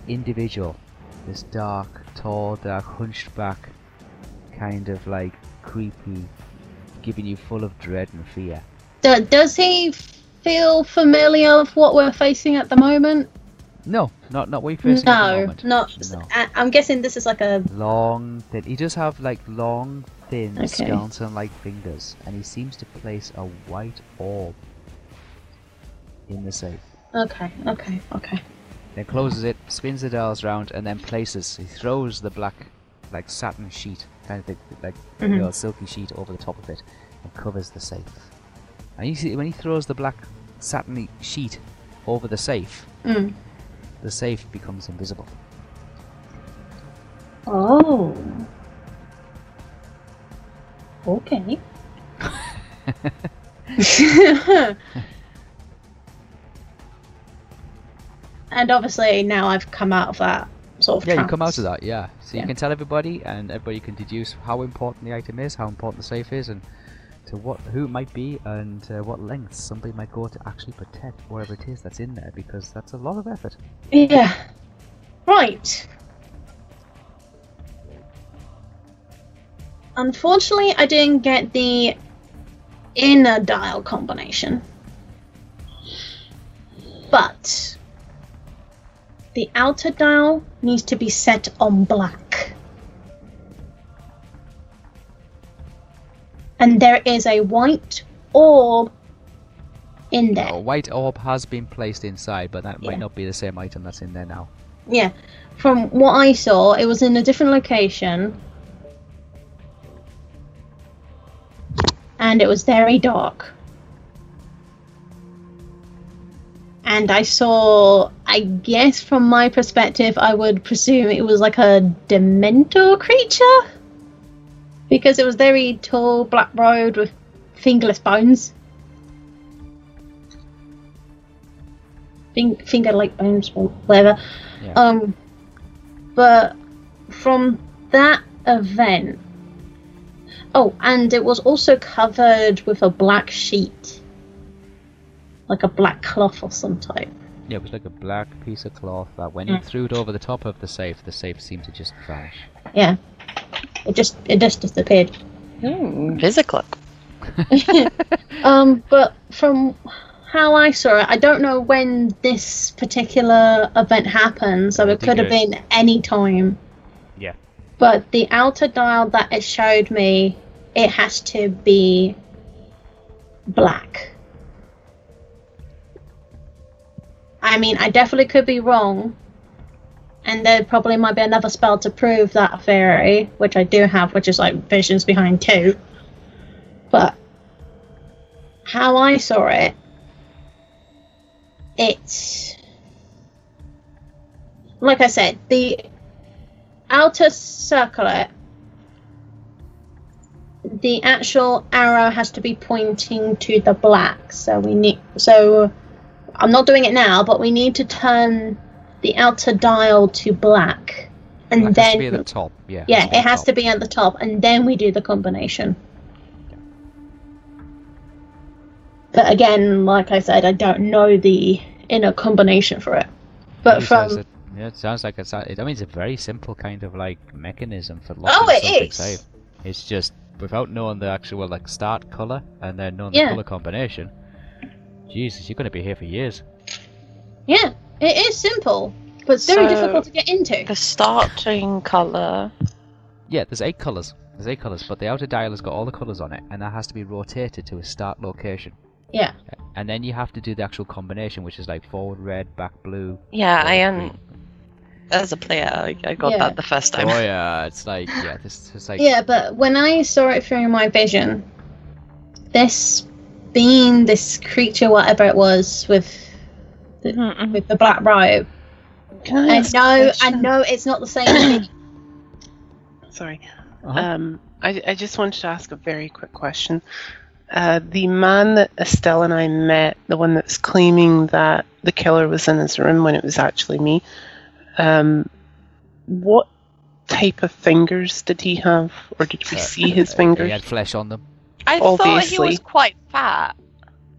individual, this dark, tall, dark, hunched back, kind of like creepy, giving you full of dread and fear. Does he feel familiar with what we're facing at the moment? No, not not what you're No, not. No. I- I'm guessing this is like a. Long, thin. He does have like long, thin, Okay. skeleton-like fingers, and he seems to place a white orb in the safe. Okay, okay, okay. Then closes it, spins the dials round, and then places. He throws the black, like satin sheet, kind of thing, like you Mhm. know, a silky sheet over the top of it, and covers the safe. And you see when he throws the black satiny sheet over the safe, Mm. The safe becomes invisible. Oh. Okay. and obviously now I've come out of that sort of Yeah, you come out of that, yeah. So Yeah. you can tell everybody, and everybody can deduce how important the item is, how important the safe is, and to what who it might be, and uh, what lengths somebody might go to actually protect whatever it is that's in there, because that's a lot of effort. Yeah. Right. Unfortunately, I didn't get the inner dial combination. But the outer dial needs to be set on black. And there is a white orb in there. A white orb has been placed inside, but that Yeah. might not be the same item that's in there now. Yeah, from what I saw, it was in a different location. And it was very dark. And I saw, I guess from my perspective, I would presume it was like a Dementor creature? Because it was very tall, black robed with fingerless bones. Fing- finger like bones, or whatever. Yeah. Um, but from that event, oh, and it was also covered with a black sheet, like a black cloth or some type. yeah, it was like a black piece of cloth that when you Mm. threw it over the top of the safe, the safe seemed to just vanish. Yeah, it just it just disappeared. Hmm, Visicle. Um, but from how I saw it, I don't know when this particular event happened, so it could have been any time. Yeah. But the outer dial that it showed me, it has to be black. I mean, I definitely could be wrong, and there probably might be another spell to prove that theory, which I do have, which is like visions behind two. But how I saw it, it's like I said, the outer circlet, the actual arrow has to be pointing to the black. So we need. So I'm not doing it now, but we need to turn the outer dial to black, and Black then has to be at the top. Yeah. yeah, it has to be at the top, and then we do the combination. But again, like I said, I don't know the inner combination for it. But says from it- yeah, it sounds like it's. a- I mean, it's a very simple kind of like mechanism for locking Oh, it something is. safe. It's just without knowing the actual like start color and then knowing Yeah. the color combination. Jesus, you're gonna be here for years. Yeah, it is simple, but it's very So- difficult to get into. The starting color. Yeah, there's eight colors. There's eight colors, but the outer dial has got all the colors on it, and that has to be rotated to a start location. Yeah. And then you have to do the actual combination, which is like forward red, back blue. Yeah, I am. green. As a player, I, I got Yeah. that the first time. Oh yeah, it's like yeah, this is like Yeah, but when I saw it through my vision, this being this creature, whatever it was, with the, with the black robe, Can I I ask a know, I know it's not the same thing. Sorry. Uh-huh. Um, I, I just wanted to ask a very quick question. Uh, the man that Estelle and I met, the one that's claiming that the killer was in his room when it was actually me, um, what type of fingers did he have, or did we Uh, see his fingers? He had flesh on them. I thought he was quite fat.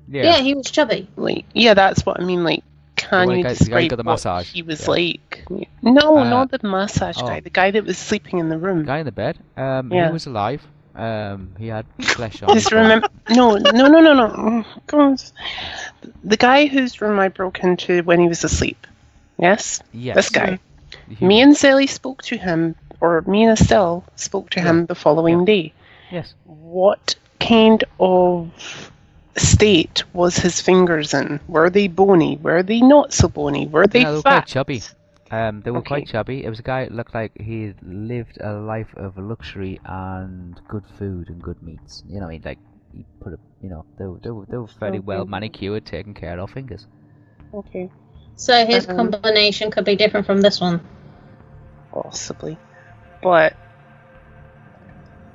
Yeah. yeah. he was chubby. Like, yeah, that's what I mean. Like, can one you guy- the guy who got the what massage. he was Yeah. like? No, Uh, not the massage oh. guy. The guy that was sleeping in the room. guy in the bed. Um, Yeah. he was alive. Um, he had flesh on. Just him. remember, no, no, no, no, no. God. The guy whose room I broke into when he was asleep. Yes, Yes. this guy. He- Me and Sally spoke to him, or me and Estelle spoke to him the following day. Yes. What kind of state was his fingers in? Were they bony? Were they not so bony? Were they Yeah, they were fat? quite chubby. Um, they were quite chubby. It was a guy that looked like he lived a life of luxury and good food and good meats. You know, I mean, like he put a, you know, they were, they were, they were very well manicured, taken care of fingers. Okay, So his Um, combination could be different from this one. possibly, but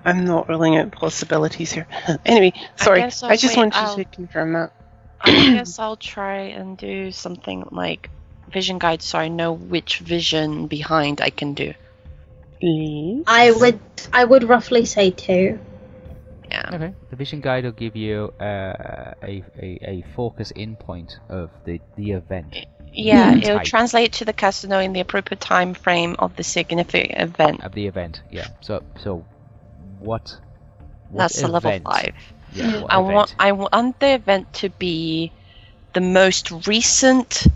I'm not ruling out possibilities here. anyway, sorry, I, I'll just wait, wanted I'll- to confirm that. I guess I'll try and do something like vision guide so I know which vision behind I can do. Please. I would, I would roughly say two. Yeah. Okay. The vision guide will give you uh, a, a a focus in point of the the event. Yeah, Hmm. it'll Type. translate to the caster knowing the appropriate time frame of the significant event. Of the event, yeah. So so, what? what That's a level event- five. Yeah. I event? want I want the event to be the most recent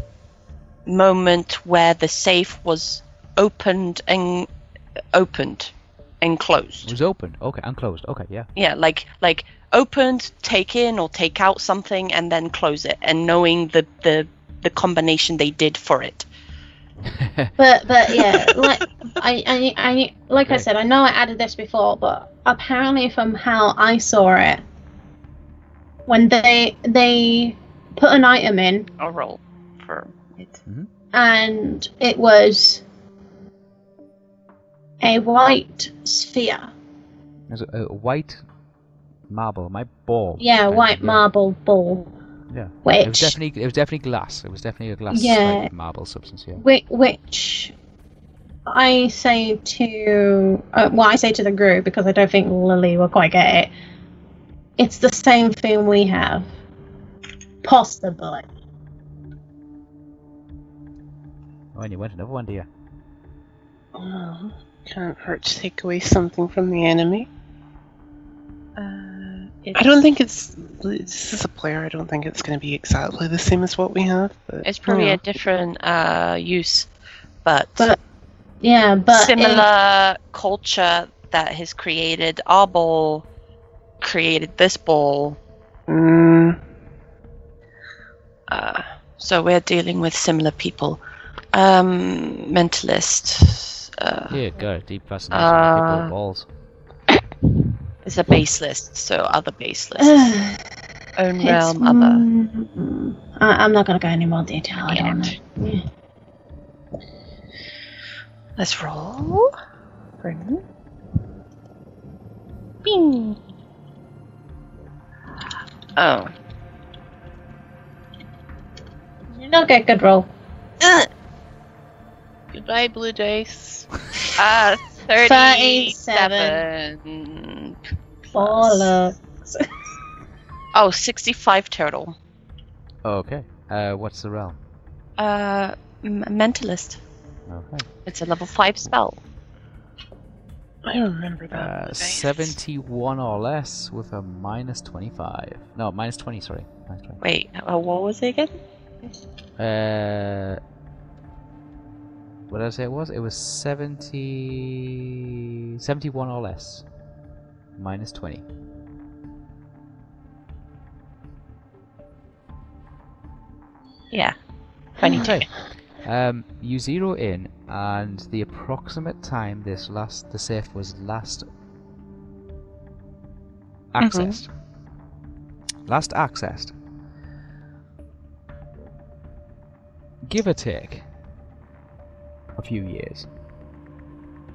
moment where the safe was opened and opened and It closed. was open. Okay, and closed. Okay, yeah. Yeah, like like opened, take in or take out something and then close it, and knowing the the the combination they did for it. But but yeah, like I, I I like I said, I know I added this before, but apparently from how I saw it, when they they put an item in I'll roll for it. Mm-hmm. and it was a white sphere. There's a, a white marble, my ball. Yeah, white marble ball. Yeah. It was definitely it was definitely glass. It was definitely a glass Yeah. like, marble substance. Yeah. which, which I say to uh, well, I say to the group because I don't think Lily will quite get it. It's the same thing we have, possibly. Oh, and you went another one, do you? Oh, can't hurt to take away something from the enemy. Uh, I don't think it's. This is a player. I don't think it's going to be exactly the same as what we have. But, It's probably yeah. a different uh, use, but, But Yeah, but in- similar culture that has created our ball, created this ball. Mm, Uh, so we're dealing with similar people. Um, mentalist uh, Yeah, go deep fascination with people Uh, with balls. Is a base list, so other base lists. Own It's, realm, other. mm, I, I'm not gonna go any more detail. I don't know. Yeah. Let's roll. Bring. Bing. Oh. You're not get good roll. Goodbye, blue dice. Uh, 37. 37. Bollocks. Oh, 65 total. Okay. Uh, what's the realm? Uh, m- mentalist. Okay. It's a level 5 spell. I remember that. Uh, 71 or less with a minus 25. No, minus 20, sorry. Minus 20. Wait, uh, what was it again? Uh, what did I say it was? It was 70... 71 or less. Minus 20. Yeah, 22. Okay. Um, you zero in, and the approximate time this last the safe was last accessed. Last accessed. Give or take a few years.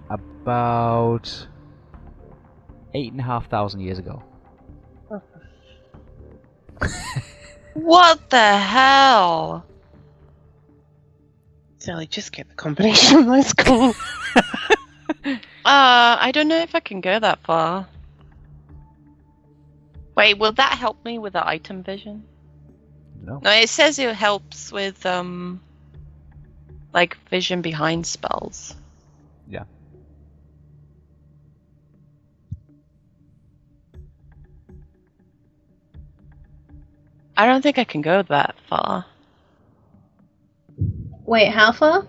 About eight and a half thousand years ago. What the hell? Sally, just get the combination. Let's go. Uh, I don't know if I can go that far. Wait, will that help me with the item vision? No. No, it says it helps with um, like vision behind spells. Yeah. I don't think I can go that far. Wait, how far?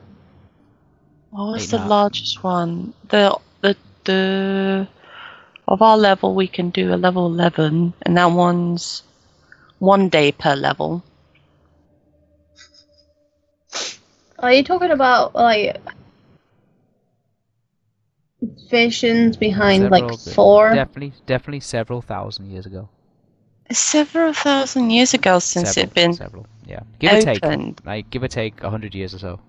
What was Eight the and a half. largest one? The the the of our level we can do a level eleven, and that one's one day per level. Are you talking about like visions behind Several like four? Definitely, definitely several thousand years ago. Several thousand years ago since several, it been several. Yeah, give or take, opened. like give or take a hundred years or so.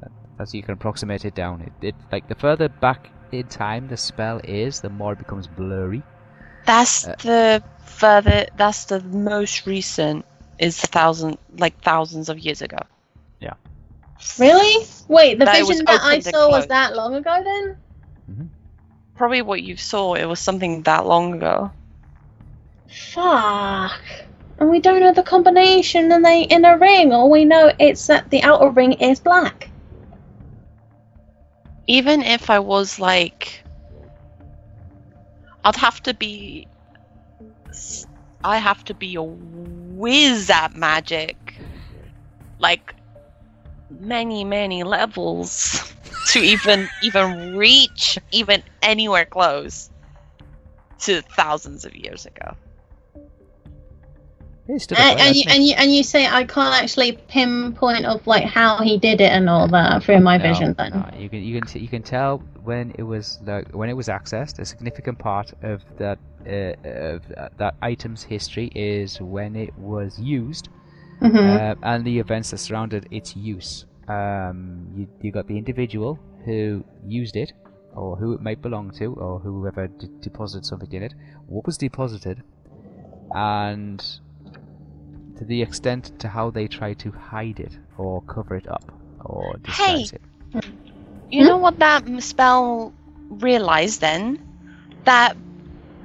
That- That's you can approximate it down. It, it like the further back in time the spell is, the more it becomes blurry. That's Uh, the further. That's the most recent. Is a thousand like thousands of years ago. Yeah. Really? Wait, the That vision that I saw was that long ago then? Probably what you saw. It was something that long ago. Fuck. And we don't know the combination in the inner ring. All we know is that the outer ring is black. even if I was like, I'd have to be, I have to be a whiz at magic, like many many levels to even even reach even anywhere close to thousands of years ago. It's still a And, and, you, and you and you say I can't actually pinpoint of like how he did it and all that through my No, vision then. no, you can you can t- you can tell when it was like when it was accessed. A significant part of that uh, of that- item's history is when it was used hmm uh, and the events that surrounded its use. Um, you you got the individual who used it, or who it might belong to, or whoever d- deposited something in it. What was deposited, and to the extent to how they try to hide it or cover it up or disguise it. Hmm? You know what that spell realized then? That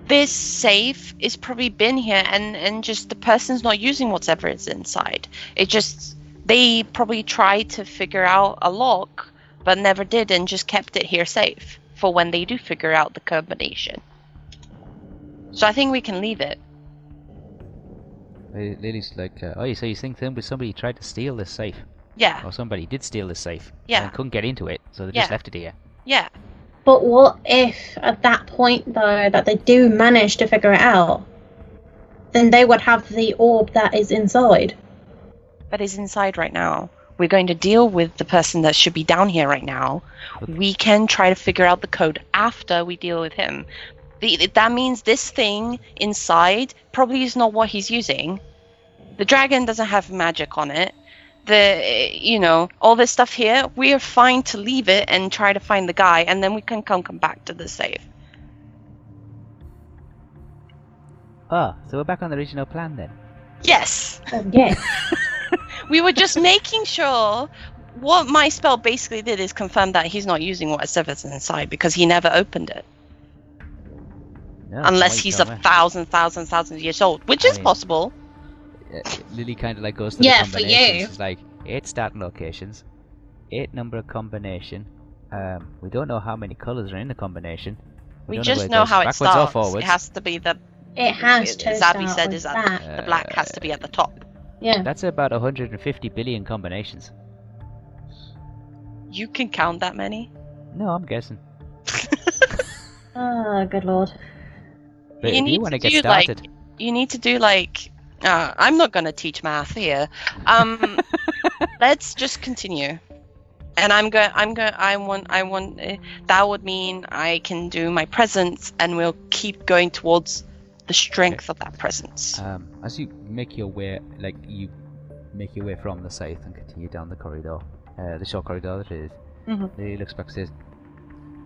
this safe is probably been here and, and just the person's not using whatever is inside. It just, they probably tried to figure out a lock, but never did and just kept it here safe for when they do figure out the combination. So I think we can leave it. Li- Lily's like, uh, oh, so you think somebody, somebody tried to steal this safe, Yeah, or somebody did steal this safe, Yeah. and couldn't get into it, so they Yeah. just left it here. yeah. But what if at that point though that they do manage to figure it out, then they would have the orb that is inside. That is inside right now. We're going to deal with the person that should be down here right now. We can try to figure out the code after we deal with him. The, that means this thing inside probably is not what he's using. The dragon doesn't have magic on it. The you know all this stuff here. We are fine to leave it and try to find the guy, and then we can come come back to the safe. Oh, so we're back on the original plan then. Yes. Oh, yeah. we were just making sure what my spell basically did is confirm that he's not using whatever's inside because he never opened it No, unless he's a tell thousand thousand thousand years old which I is mean- possible Uh, Lily kind of like goes to Yeah, the for combinations. you. It's like eight starting locations, eight number combination, Um, we don't know how many colours are in the combination. We don't just whether know how it backwards or starts. It has to be the It has to Zabby start said is that that. the black has to be at the top. Yeah. That's about 150 billion combinations. You can count that many. No, I'm guessing. Oh, good lord. But You if need you want to to get do, like- You need to do like. Uh, I'm not gonna teach math here. Um, let's just continue. And I'm going. I'm going. I want. I want. Uh, that would mean I can do my presence, and we'll keep going towards the strength of that presence. um, as you make your way, like you make your way from the south and continue down the corridor, uh, the short corridor that it is, Mhm. he looks back and says,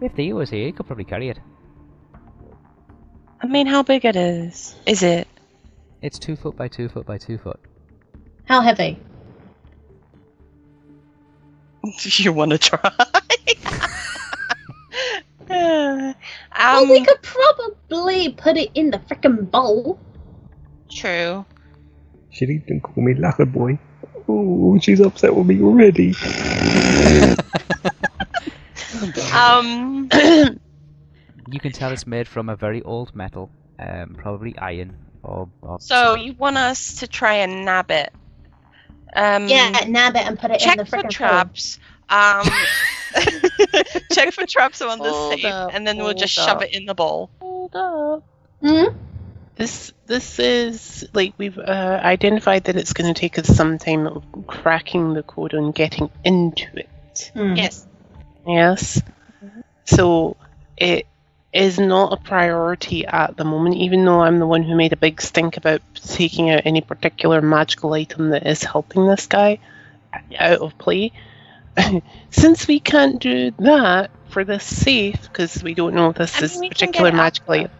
"If Theo was here, he could probably carry it. I mean, how big it is? Is it? It's two foot by two foot by two foot. How heavy? Do you want to try? um, well, we could probably put it in the frickin' bowl. True. She didn't call me Lover Boy. Oh, she's upset with me already. Um. You can tell it's made from a very old metal, um, probably iron or. or So you want us to try and nab it? Um, Yeah, nab it and put it in Check the for frickin' bowl. traps. Um, check for traps on the Hold safe, up, and then we'll just hold shove it in the bowl. Hold up. Hmm? This this is like we've uh, identified that it's going to take us some time cracking the code and getting into it. Hmm. Yes. Yes. So it is not a priority at the moment, even though I'm the one who made a big stink about taking out any particular magical item that is helping this guy out of play. Since we can't do that for this safe, because we don't know if this I is mean, particular magical item.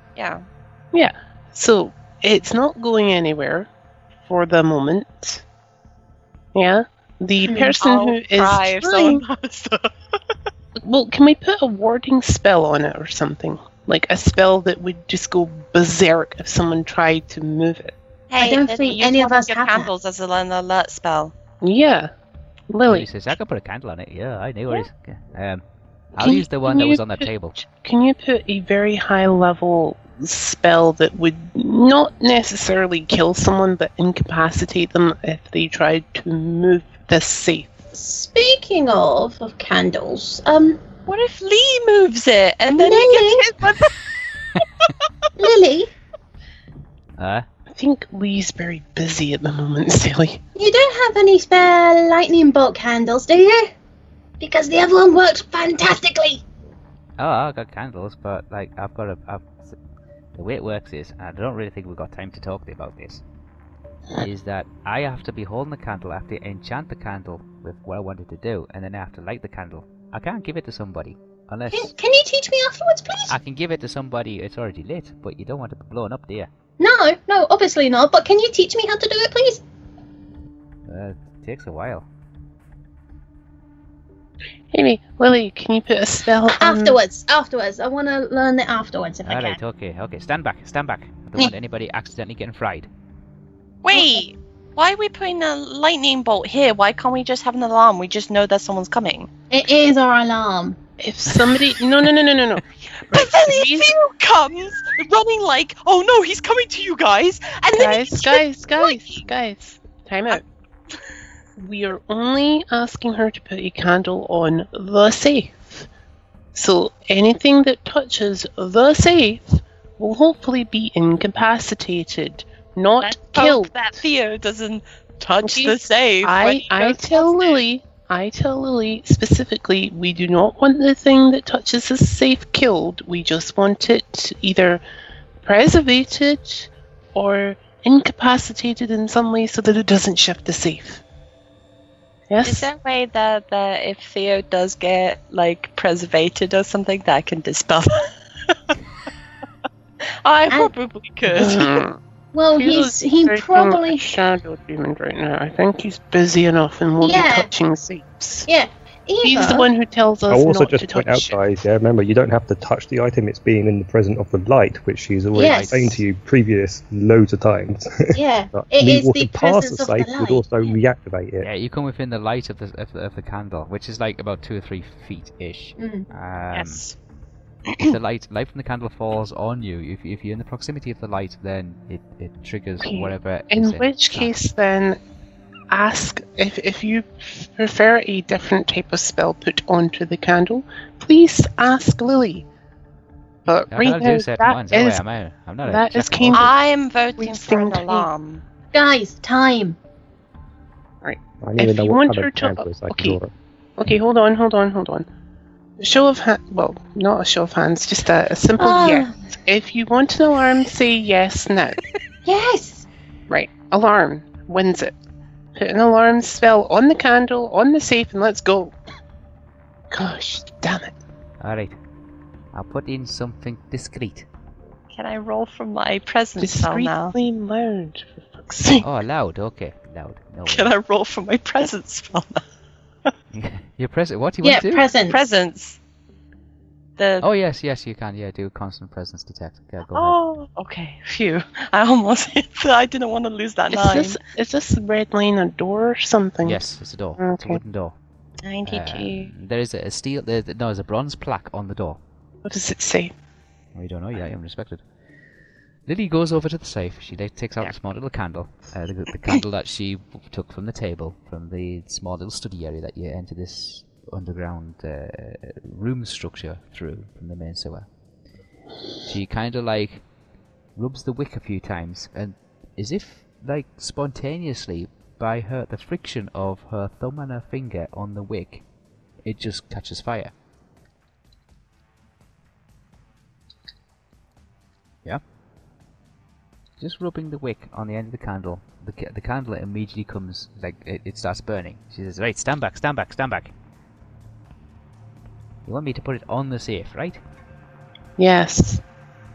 Yeah. So it's not going anywhere for the moment. Yeah. The Hmm. person I'll who is trying- someone has to. Well, can we put a warding spell on it or something? Like a spell that would just go berserk if someone tried to move it. Hey, don't think use any of us your have that. candles as an alert spell. Yeah. Lily Lily, says, "I could put a candle on it." Yeah, I knew it. Um, I'll Can- use the one that you was on the put- table. can you put a very high level spell that would not necessarily kill someone but incapacitate them if they tried to move the safe? Speaking of of candles, um, What if Lee moves it and then he Lily? gets hit by Lily, Uh, I think Lee's very busy at the moment, Sally. you don't have any spare lightning bolt candles, do you? Because the other one worked fantastically. oh, I've got candles, but like I've got a. I've, the way it works is, I don't really think we've got time to talk about this. Is that I have to be holding the candle, I have to enchant the candle with what I wanted to do, and then I have to light the candle. I can't give it to somebody unless Can, can you teach me afterwards, please? I can give it to somebody it's already lit, but you don't want it blown up, do you? No, no, obviously not. But can you teach me how to do it, please? Uh, it takes a while. Anyway, Willie, can you put a spell on... Afterwards, afterwards. I want to learn it afterwards if I Alright, can. okay, okay. Stand back, stand back. I don't want anybody accidentally getting fried. Wait, why are we putting a lightning bolt here? Why can't we just have an alarm? We just know that someone's coming. It is our alarm. If somebody... No, no, no, no, no, no. But then the if reason- Theo comes running like, oh no, he's coming to you guys, and then guys, guys, guys, guys, time out. We are only asking her to put a candle on the safe. So anything that touches the safe will hopefully be incapacitated, not Let's killed. hope that Theo doesn't touch Okay. the safe. I, I tell past it. Lily, I tell Lily specifically, we do not want the thing that touches the safe killed. We just want it either preservated or incapacitated in some way so that it doesn't shift the safe. Yes? Is there a way that, that if Theo does get like preservated or something that I can dispel? I I- probably could. Mm. Well, Theo's he's he probably a shadow demon right now. I think he's busy enough and won't Yeah. be touching safes. yeah. He's the one who tells us I'll also not just to point out, guys, yeah, remember, you don't have to touch the item, it's being in the presence of the light, which she's already Yes. explained to you previous loads of times. Yeah, But it me is the walking presence the of the safe light. would also reactivate it. Yeah, you come within the light of the of the, of the candle, which is like about two or three feet ish. Mm. Um, yes. If the light light from the candle falls on you, if, if you're in the proximity of the light, then it, it triggers Okay, whatever. In is which that. case, then, ask if, if you prefer a different type of spell put onto the candle, please ask Lily. But I right can now, do certain ones. that anyway, is I'm. I'm not a that is jack of I am voting for an alarm. Guys, time. I If you want kind her to- candle is, I can okay. Okay, hold on, hold on, hold on. Show of hand. Well, not a show of hands, just a, a simple Ah. yes. If you want an alarm, say yes now. Yes. right, alarm wins it. Put an alarm spell on the candle, on the safe, and let's go. Gosh, damn it. Alright. I'll put in something discreet. Can I roll from my presence spell now? Discreetly loud, for fuck's sake. Oh, loud. Okay, loud. No. Can I roll from my presence spell now? Your present. What do you Yeah, want to do? presents. Presence. The oh yes, yes, you can. Yeah, do constant presence detect. Yeah, go ahead. Oh, okay. Phew. I almost I didn't want to lose that Is nine. this, is this red line a door or something? Yes, it's a door. It's a wooden door. 92. Um, there is a, a steel. There, no, there's a bronze plaque on the door. What does it say? We don't know yet. I haven't respected. Lily goes over to the safe. She takes out a small little candle, uh, the, the candle that she took from the table, from the small little study area that you enter this underground uh, room structure through from the main sewer. She kind of like rubs the wick a few times, and as if like spontaneously by her the friction of her thumb and her finger on the wick, it just catches fire. Just rubbing the wick on the end of the candle, the, ca- the candle immediately comes like it, it starts burning. She says, "Right, stand back, stand back, stand back." You want me to put it on the safe, right? Yes.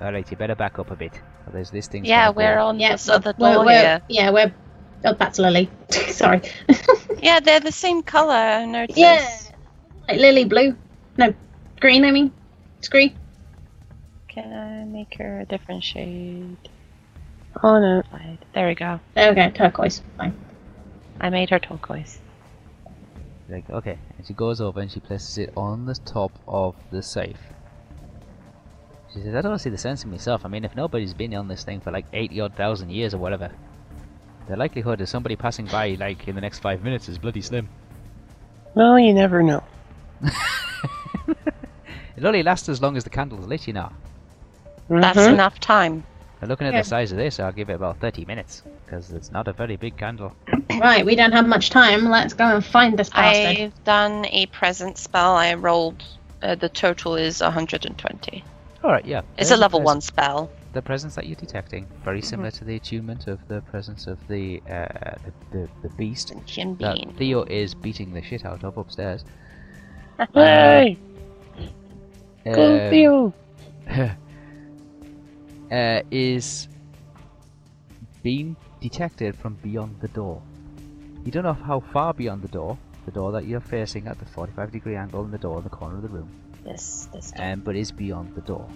All right, you better back up a bit. There's this thing. Yeah, we're on Yeah, this other uh, we're, we're- here. yeah, we're. Oh, that's Lily. Sorry. Yeah, they're the same color. I noticed. yeah, like lily blue. No, green. I mean, it's green. Can I make her a different shade? Oh no. There we go. There we go, turquoise. Fine. I made her turquoise. Like, okay, and she goes over and she places it on the top of the safe. She says, I don't see the sense in myself. I mean, if nobody's been on this thing for like 80 odd thousand years or whatever, the likelihood of somebody passing by, like, in the next five minutes is bloody slim. Well, you never know. It'll only lasts as long as the candle's lit, you know. That's Mhm. enough time. And looking at Yeah. the size of this, I'll give it about 30 minutes, because it's not a very big candle. Right, we don't have much time. Let's go and find this bastard. I've done a present spell. I rolled. Uh, the total is 120. Alright, yeah. It's there's a level pres- one spell. The presence that you're detecting, very similar to the attunement of the presence of the, uh, the, the, the beast Sentient that being. Theo is beating the shit out of upstairs. Hey! Go Um, Theo! uh, is being detected from beyond the door. You don't know how far beyond the door, the door that you're facing at the 45 degree angle in the door in the corner of the room, This, this. um, but is beyond the door.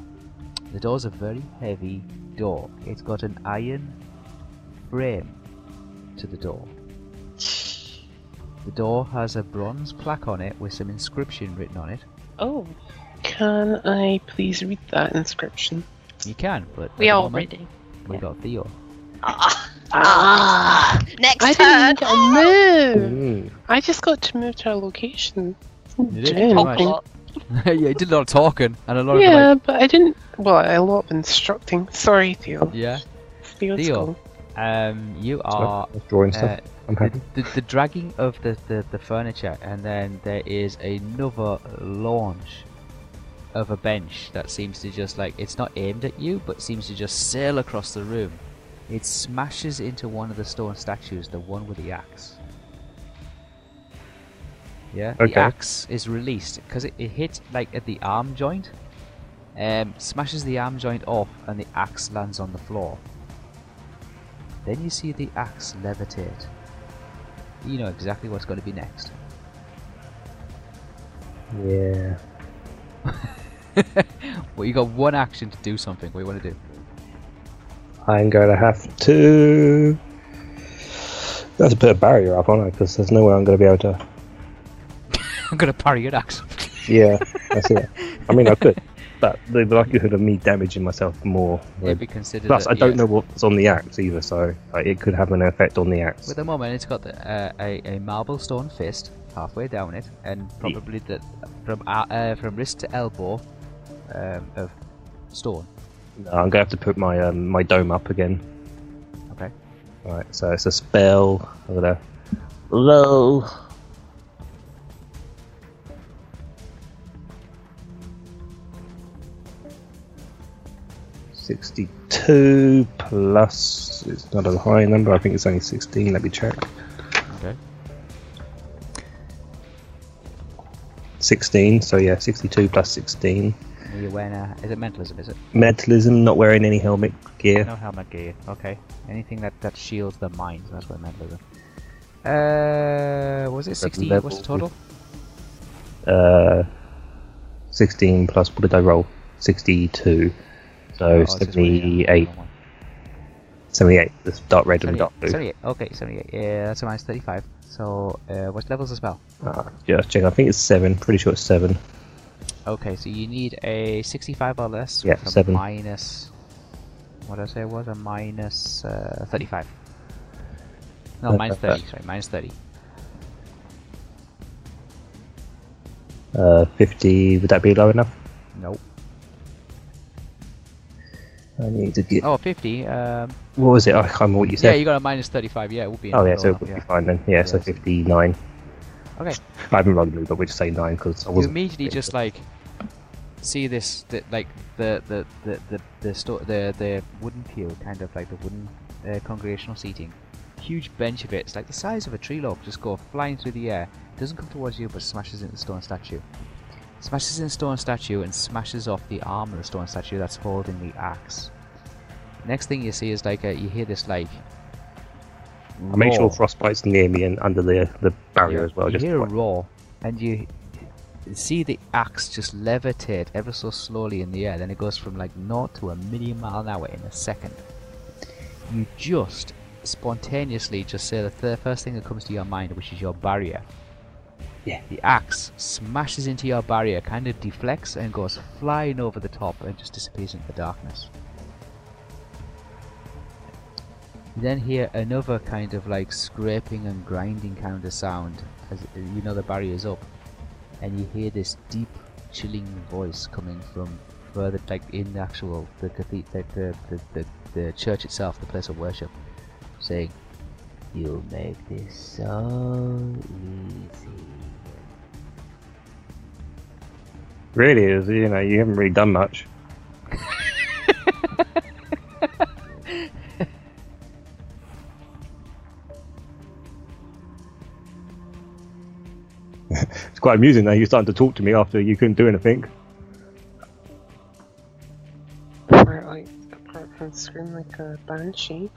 The door's a very heavy door. It's got an iron frame to the door. The door has a bronze plaque on it with some inscription written on it. Oh, Can I please read that inscription? You can, but we at the all. We got Theo. Ah, Ah! next I turn. didn't get to move! Mm. I just got to move to a location. You did? Doing Oh, nothing. Talk yeah, you did a lot of talking and a lot of Yeah, like, but I didn't. Well, a lot of instructing. Sorry, Theo. yeah. Theo's Theo. cool. Um, you are I was drawing stuff. uh, I'm the, happy. the, the dragging of the, the, the furniture, and then there is another launch of a bench that seems to just like it's not aimed at you, but seems to just sail across the room. It smashes into one of the stone statues, the one with the axe. Yeah, the axe is released because it, it hit like at the arm joint. Um, smashes the arm joint off, and the axe lands on the floor. Then you see the axe levitate. You know exactly what's going to be next. Yeah. well, you got one action to do something. What do you want to do? I'm going to have to. That's a bit of barrier up, on it Because there's no way I'm going to be able to. I'm gonna parry your axe. Yeah, that's it. I mean, I could, but the likelihood of me damaging myself more. It'd would- be considered. Plus, a- I don't yeah. know what's on the axe either, so like, it could have an effect on the axe. At the moment, it's got the, uh, a, a marble stone fist halfway down it, and probably the from uh, uh, from wrist to elbow um, of stone. No, I'm going to have to put my um, my dome up again. Okay. All right. so it's a spell. I'm gonna low. Sixty-two plus. It's not a high number. I think it's only sixteen. Let me check. Okay. Sixteen. So yeah, sixty-two plus sixteen. Are you wearing a, is it mentalism? Is it? Mentalism. Not wearing any helmet gear. No helmet gear. Okay. Anything that, that shields the mind. That's what mentalism. Uh, was it sixty? What's the total? Uh, 16 plus what did I roll? 62. So Oh, it's just one, yeah. 78. 78. This dark red and 78. dark blue. 78. Okay, 78. Yeah, that's a minus 35. So, uh, what level's the spell? Ah, just check. I think it's 7. Pretty sure it's 7. Okay, so you need a 65 or less. Yeah, with a seven. Minus. What did I say it was? A minus uh, 35. No, Uh, uh, 30. Sorry, minus 30. Uh, 50. Would that be low enough? Nope. I need to get. Oh, 50. Um, What was it? I can't remember what you said. yeah, you got a minus 35. Yeah, it would be. oh, yeah, so it would yeah. be fine then. Yeah, so Yes. 59. Okay. I haven't rolled blue, but we'll just say 9 because I wasn't. immediately just like see this, the, like the the the the the, sto- the the wooden pew, kind of like the wooden uh, congregational seating. Huge bench of it. It's like the size of a tree log. Just go flying through the air. Doesn't come towards you, but smashes into the stone statue. Smashes in the stone statue and smashes off the arm of the stone statue that's holding the axe. Next thing you see is like a, you hear this like. I make sure frostbite's near me and under the the barrier as well. You just hear a roar, and you see the axe just levitate ever so slowly in the air. Then it goes from like naught to a million mile an hour in a second. You just spontaneously just say the th- first thing that comes to your mind, which is your barrier. Yeah. The axe smashes into your barrier, kind of deflects and goes flying over the top and just disappears into the darkness. Then hear another kind of like scraping and grinding kind of sound as you know the barrier's up, and you hear this deep, chilling voice coming from further, like in the actual the cathedral, the, the, the the church itself, the place of worship, saying, "You'll make this so easy." Really is, you know, you haven't really done much. quite amusing though. You're starting to talk to me after you couldn't do anything. Apart, like, apart from scream like a banshee.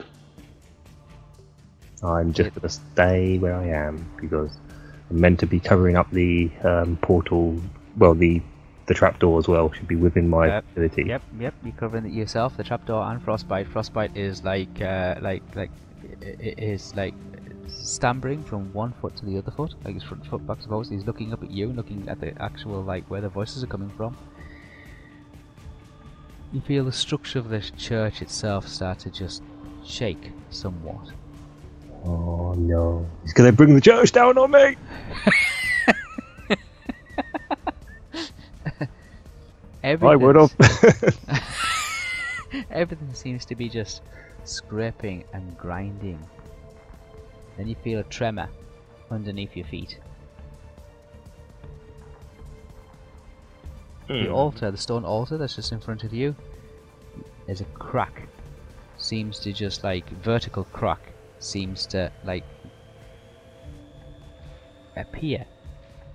I'm just going to stay where I am because I'm meant to be covering up the um, portal. Well, the the trapdoor as well should be within my Yep, ability. Yep, yep. You're covering it yourself. The trapdoor and frostbite. Frostbite is like, uh, like, like, i- i- like stammering from one foot to the other foot, like his front foot back to forwards. He's looking up at you, looking at the actual like where the voices are coming from. You feel the structure of the church itself start to just shake somewhat. Oh no! He's to bring the church down on me. I would have. Everything seems to be just scraping and grinding. Then you feel a tremor underneath your feet. The hmm. altar, the stone altar that's just in front of you, there's a crack. Seems to just like vertical crack seems to like appear.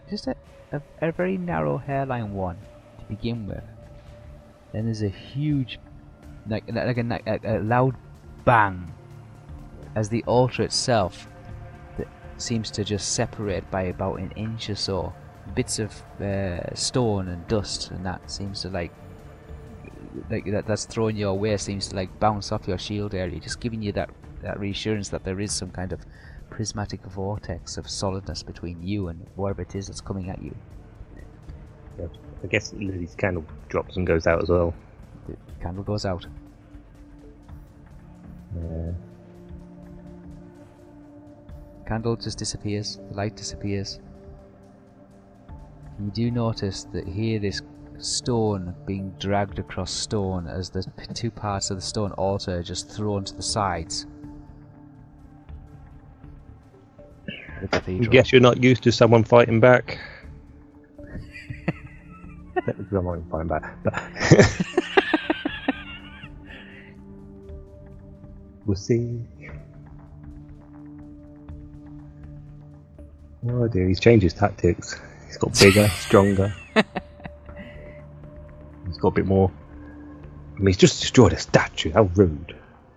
Just a, a, a very narrow hairline one to begin with. Then there's a huge, like like a, a, a loud bang as the altar itself that seems to just separate by about an inch or so bits of uh, stone and dust and that seems to like like that that's thrown your way seems to like bounce off your shield area, just giving you that that reassurance that there is some kind of prismatic vortex of solidness between you and whatever it is that's coming at you. Yeah. I guess Lily's candle drops and goes out as well. The candle goes out. Yeah. Candle just disappears. The light disappears. You do notice that here this stone being dragged across stone as the two parts of the stone altar are just thrown to the sides. The I guess you're not used to someone fighting back. someone fighting back. We'll see. Oh dear, he's changed his tactics. He's got bigger, stronger. He's got a bit more. I mean, he's just destroyed a statue. How rude.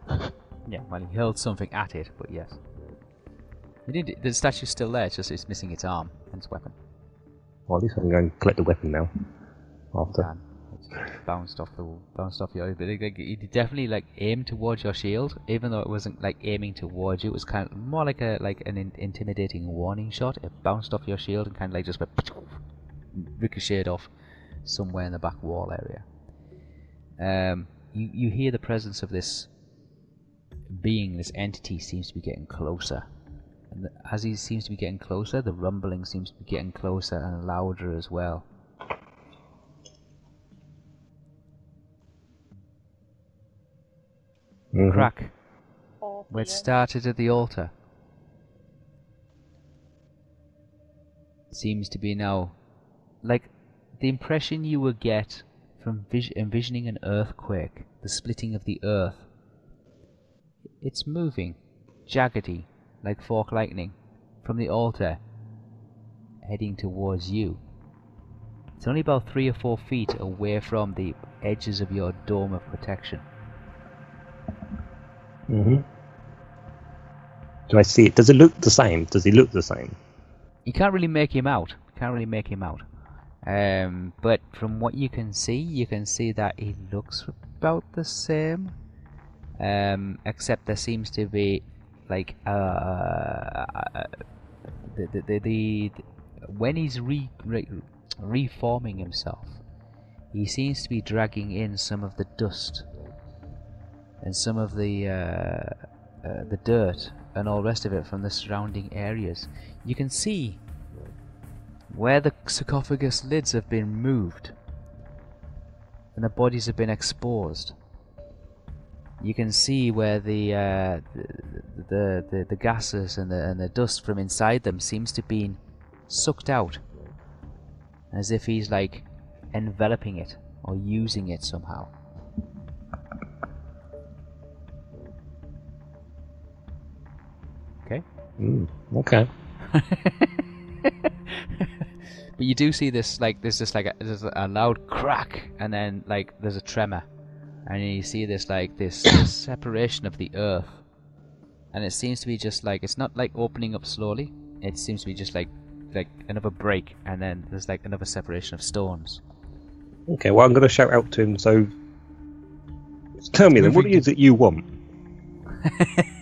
Yeah, well, he hurled something at it, but yes. He did, the statue's still there, it's just it's missing its arm and its weapon. Well, at least I can go and collect the weapon now. Hmm. After. And it's bounced off the bounced off your. But it, like, it definitely like aimed towards your shield, even though it wasn't like aiming towards you. It was kind of more like a like an in, intimidating warning shot. It bounced off your shield and kind of like just went ricocheted off somewhere in the back wall area. Um, you you hear the presence of this being, this entity seems to be getting closer. And as he seems to be getting closer, the rumbling seems to be getting closer and louder as well. Mhm. Crack. Where it started at the altar. Seems to be now like the impression you would get from vis- envisioning an earthquake, the splitting of the earth. It's moving, jaggedy, like fork lightning, from the altar, heading towards you. It's only about three or four feet away from the edges of your dome of protection. Hmm Do I see it? Does it look the same? Does he look the same? you can't really make him out. Can't really make him out. Um, but from what you can see, you can see that he looks about the same. Um, except there seems to be like uh, the, the, the, the when he's re, re reforming himself, he seems to be dragging in some of the dust and some of the uh, uh, the dirt and all the rest of it from the surrounding areas. You can see where the sarcophagus lids have been moved and the bodies have been exposed. You can see where the uh, the, the, the the gases and the and the dust from inside them seems to be sucked out, as if he's like enveloping it or using it somehow. Mm, okay. but you do see this like there's just like a, there's a loud crack and then like there's a tremor and you see this like this, this separation of the earth and it seems to be just like it's not like opening up slowly it seems to be just like like another break and then there's like another separation of stones Okay, well, I'm going to shout out to him, so. Tell me then, what Moving it you want?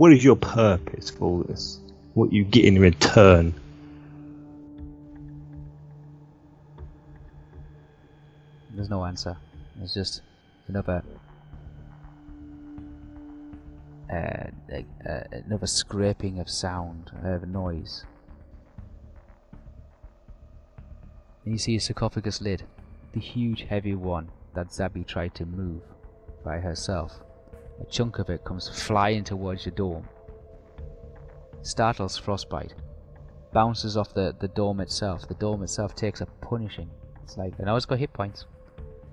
what is your purpose for all this? What you get in return? there's no answer there's just another uh, like, uh, another scraping of sound of noise And you see a sarcophagus lid, the huge heavy one that Zabby tried to move by herself. A chunk of it comes flying towards your dome. Startles Frostbite. Bounces off the, the dome itself. The dome itself takes a punishing. It's like, I know it's got hit points,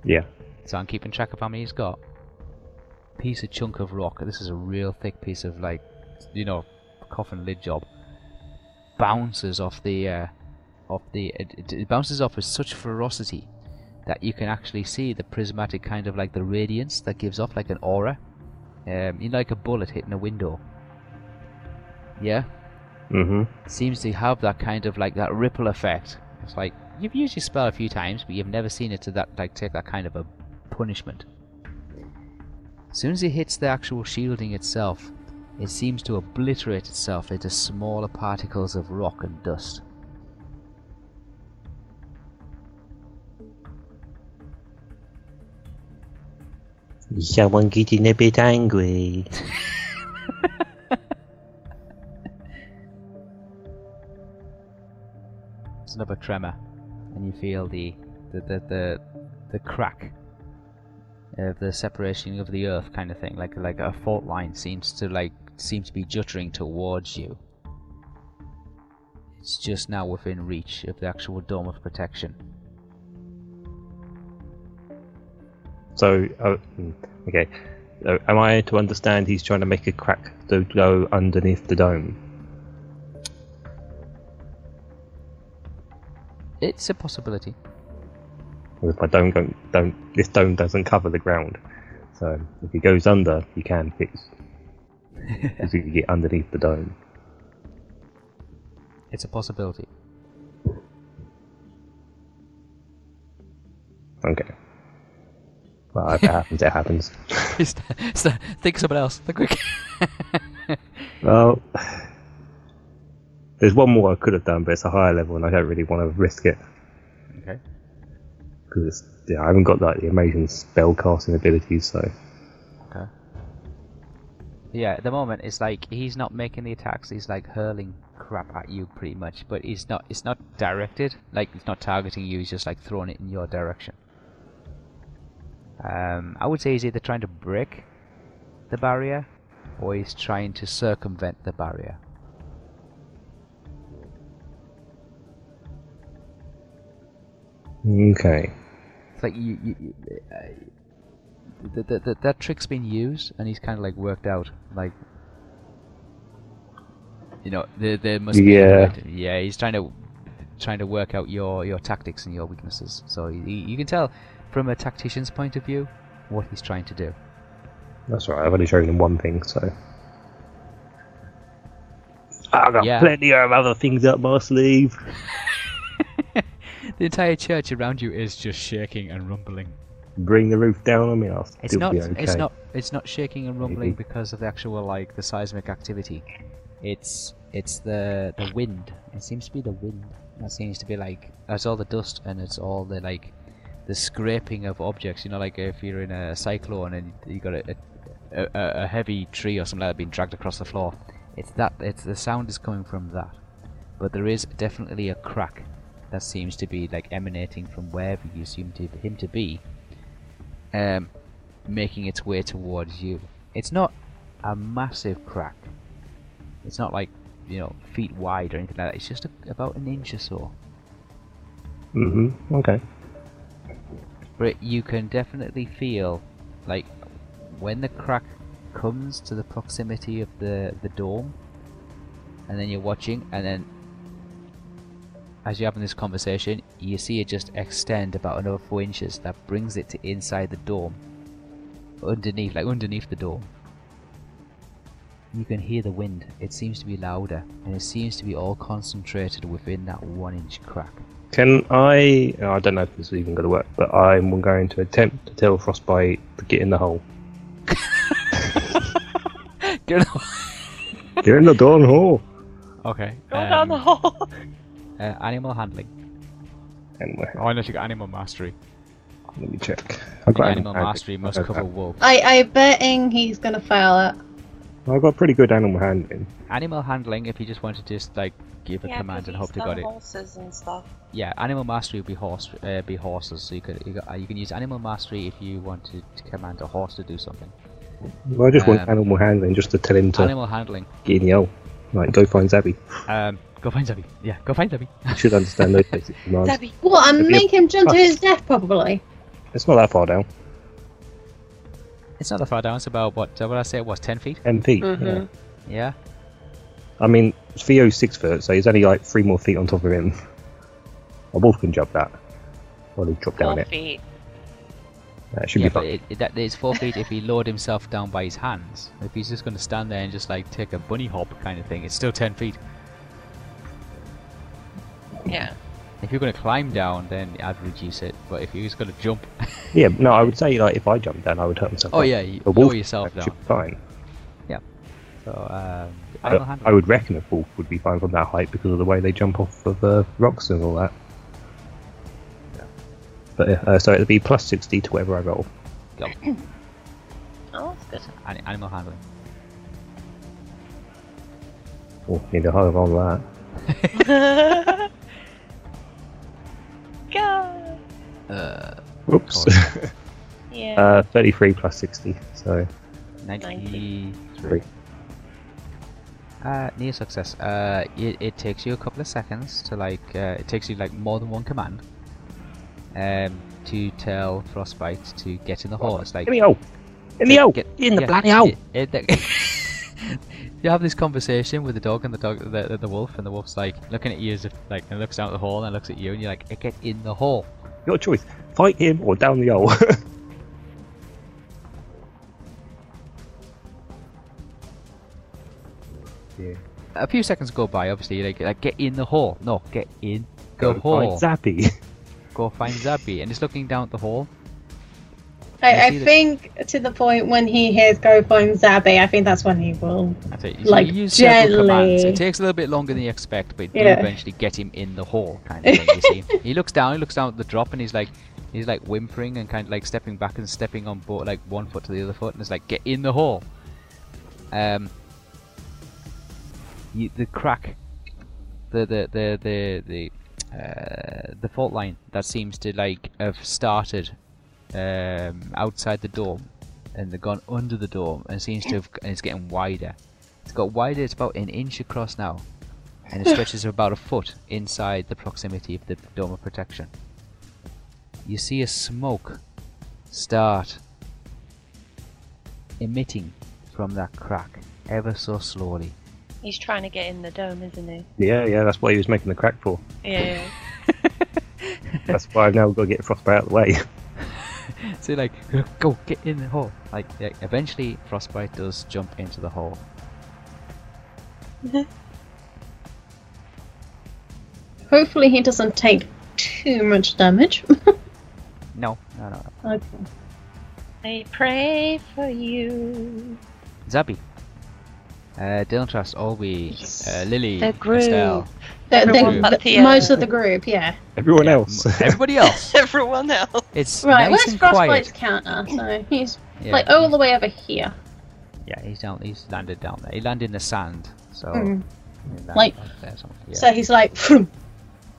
Yeah. so I'm keeping track of how many he's got. Piece of chunk of rock. This is a real thick piece of like, you know, coffin lid job. Bounces off the, uh, off the. It- it bounces off with such ferocity that you can actually see the prismatic kind of like the radiance that gives off like an aura. Um, you know, like a bullet hitting a window. Yeah. Mm-hmm. seems to have that kind of like that ripple effect. It's like you've used your spell a few times, but you've never seen it to that like take that kind of a punishment. As soon as it hits the actual shielding itself, it seems to obliterate itself into smaller particles of rock and dust. Someone getting a bit angry? It's another tremor, and you feel the the the the, the crack of the separation of the earth kind of thing, like like a fault line seems to like seem to be juttering towards you. It's just now within reach of the actual dome of protection. So, oh, mm, okay. So, am I to understand he's trying to make a crack to go underneath the dome? It's a possibility. If my dome don't, don't, this dome doesn't cover the ground. So if he goes under, he can fix. Can get underneath the dome. It's a possibility. Okay. Well, if it happens, it happens. Think someone else. Think quick. Well, there's one more I could have done, but it's a higher level, and I don't really want to risk it okay. because yeah, I haven't got like the amazing spell casting abilities. So Okay. Yeah, at the moment it's like he's not making the attacks. He's like hurling crap at you pretty much, but he's not. It's not directed. Like it's not targeting you. He's just like throwing it in your direction. Um, I would say he's either trying to break the barrier, or he's trying to circumvent the barrier. okay, It's like you, you, you uh, the, the, the, that trick's been used, and he's kind of like worked out. Like, you know, there there must be. Yeah. way to- yeah. He's trying to trying to work out your your tactics and your weaknesses. So you can tell from a tactician's point of view what he's trying to do. that's right. I've only shown him one thing, so I've got Yeah. plenty of other things up my sleeve. The entire church around you is just shaking and rumbling. Bring the roof down on me. I'll It's not. be okay. It's not. It's not shaking and rumbling Maybe. because of the actual like the seismic activity. It's it's the the wind. It seems to be the wind. That seems to be like it's all the dust and it's all the like the scraping of objects. You know, like if you're in a cyclone and you got a a, a, heavy tree or something like that being dragged across the floor. It's that. It's the sound is coming from that. But there is definitely a crack that seems to be like emanating from wherever you assume to, him to be um, making its way towards you. It's not a massive crack. It's not like you know feet wide or anything like that. It's just a, about an inch or so. hmm Okay. But you can definitely feel like when the crack comes to the proximity of the the dome, and then you're watching, and then as you're having this conversation, you see it just extend about another four inches. That brings it to inside the dome, underneath, like underneath the dome. You can hear the wind. It seems to be louder, and it seems to be all concentrated within that one-inch crack. Can I? oh, I don't know if this is even going to work, but I'm going to attempt to tell Frostbite to get in the hole. Get Get in the darn hole. Okay. Go down the hole. Uh, animal handling. Anyway, Oh, unless you got animal mastery. let me check. I I've think animal animal mastery must I've cover got- wolves. I, I'm betting he's gonna fail it. I've got pretty good animal handling. Animal handling, if you just want to just like give a Yeah, command 'cause and hope to done got it. horses and stuff. Yeah, animal mastery would be horse, uh, be horses. So you could you, got, uh, you can use animal mastery if you want to, to command a horse to do something. Well, I just want Um, animal handling just to tell him to Animal handling. get in the hole. Like, go find Zabby. Um, go find Zabby. Yeah, go find Zabby. You should understand those basic commands. Debbie. What? And It'd make him jump to his death, probably. It's not that far down. It's not that far down. It's about what? Uh, what I say it was? Ten feet. Ten feet. Mm-hmm. Yeah. yeah. I mean, Theo's six foot, so he's only like three more feet on top of him. A wolf can jump that. Well, he drop down it. Feet. That should yeah, be fun. It, that is four feet if he lowered himself down by his hands. If he's just going to stand there and just like take a bunny hop kind of thing, it's still ten feet. Yeah. If you're going to climb down, then I'd reduce it. But if you're just going to jump, Yeah, no, I would say like if I jumped down, I would hurt myself. oh up. yeah, you A lower wolf yourself should down. be fine. Yeah. So um, I, animal handling. I would reckon a wolf would be fine from that height because of the way they jump off of the rocks and all that. Yeah. But yeah, uh, so it'd be plus sixty to whatever I roll. Go. Oh, that's good. Ani- animal handling. Oh, need a higher roll on that. God. Uh, Whoops. Yeah. uh, thirty-three plus sixty. So 93. Three. Uh, near success. Uh, it, it takes you a couple of seconds to like. Uh, it takes you like more than one command. Um, to tell Frostbite to get in the hole. It's like in the hole. In the get- hole. in the yeah, bloody hole. it- it- you have this conversation with the dog and the dog, the, the, wolf, and the wolf's like looking at you as if like, and looks down the hole and looks at you, and you're like, get in the hole. Your choice: fight him or down the hole. yeah. A few seconds go by, obviously, like, like get in the hole. No, get in the Go hole. find Zappy. Go find Zappy, and it's looking down at the hole. I, I think to the point when he hears "Go find Zabby," I think that's when he will. That's it. Like, you use commands. gently. It takes a little bit longer than you expect, but you Yeah. eventually get him in the hole, kind of thing. You see, he looks down, he looks down at the drop, and he's like, he's like whimpering and kind of like stepping back and stepping on both, like one foot to the other foot, and it's like, get in the hole. Um, you, the crack, the the the the the uh, the fault line that seems to like have started um, outside the dome and they've gone under the dome and seems to have and it's getting wider. It's got wider. It's about an inch across now, and it stretches about a foot inside the proximity of the dome of protection. You see a smoke start emitting from that crack ever so slowly. He's trying to get in the dome, isn't he? yeah, yeah, that's what he was making the crack for. Yeah. That's why I've now got to get Frostbite out of the way. So like, go get in the hole. Like eventually, Frostbite does jump into the hole. Hopefully, he doesn't take too much damage. No, no, no. no. okay. I pray for you. Zabby. Uh, Dylan Trust, Olby, uh, Lily. Estelle, The- the- Everyone the- most of the group, yeah. Everyone yeah, else. everybody else. Everyone else. It's Right, nice where's and Frostbite's quiet. counter? So he's Yeah, like all the way over here. yeah, he's down. He's landed down there. He landed in the sand. So Mm. Like- there somewhere. yeah. So he's like, "Phew."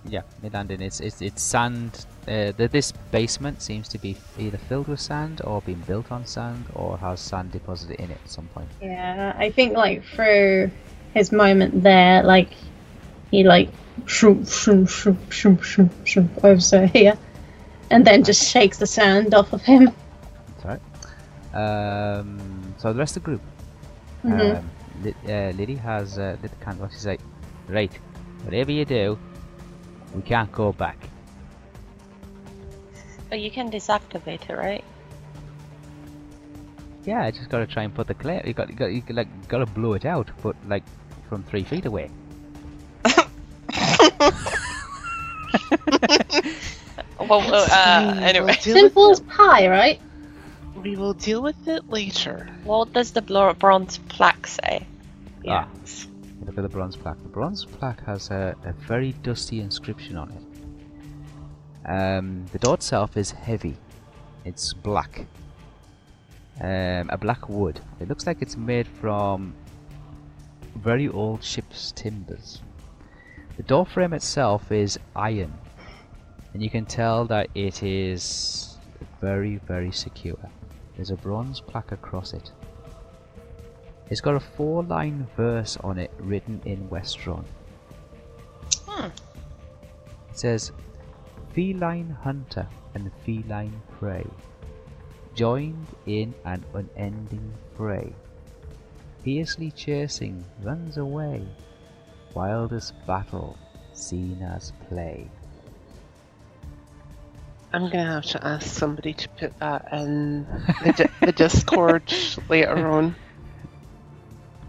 yeah, he landed. It's it's it's sand. Uh, the, this basement seems to be either filled with sand or been built on sand or has sand deposited in it at some point. yeah. I think like through his moment there, like he like shroom shroom shroom shroom shroom shroom over to here, and then just shakes the sand off of him. That's right. Um, so the rest of the group. Mhm. Um, Li- uh, Liddy has uh, lit the candle. She's like, right, whatever you do, we can't go back. But you can deactivate it, right? Yeah, I just gotta try and put the clay. You got, you got, you got, like, gotta blow it out, but like from three feet away. Well, uh, uh, anyway. We'll Simple as pie, right? we will deal with it later. What does the bronze plaque say? Ah. Look at the bronze plaque. The bronze plaque has a, a very dusty inscription on it. Um, the door itself is heavy. It's black. Um, a black wood. It looks like it's made from very old ship's timbers. The door frame itself is iron, and you can tell that it is very, very secure. There's a bronze plaque across it. It's got a four line verse on it written in Westron. Hmm. It says, Feline hunter and feline prey, joined in an unending fray, fiercely chasing runs away, wildest battle seen as play. I'm gonna have to ask somebody to put that in the, di- the Discord later on.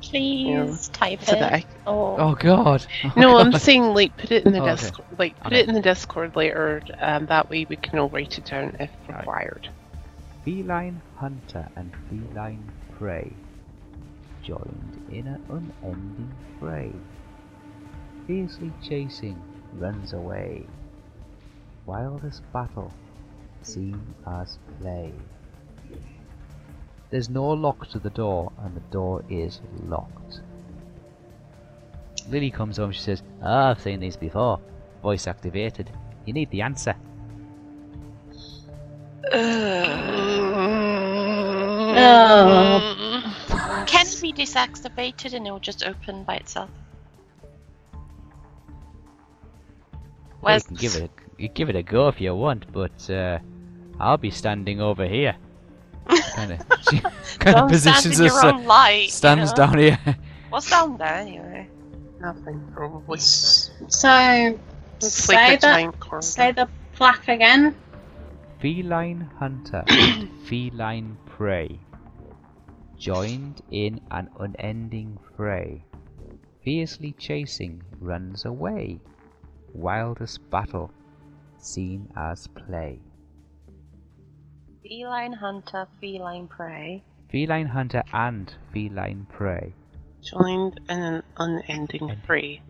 please type So it? that I Or Oh god. Oh, No, I'm God. saying like put it in the Oh, okay. Discord, like put Okay. it in the Discord later. Um, that way we can all write it down if required. Feline hunter and feline prey joined in an unending fray. Fiercely chasing, runs away. Wildest battle, seen as play. There's no lock to the door, and the door is locked. Lily comes home, she says, Ah, I've seen these before. Voice activated. You need the answer. Oh. can it be deactivated and it will just open by itself? Well, you can give it a, you give it a go if you want, but uh, I'll be standing over here. Kind of, kind of Don't positions stand in us. your uh, own light. you stands know? down here. What's down there anyway? Nothing probably. So It's say like a that. giant. Say the plaque again. feline hunter and feline prey, joined in an unending fray. Fiercely chasing, runs away. Wildest battle, seen as play. Feline hunter, feline prey. Feline hunter and feline prey, Joined in an unending And- fray.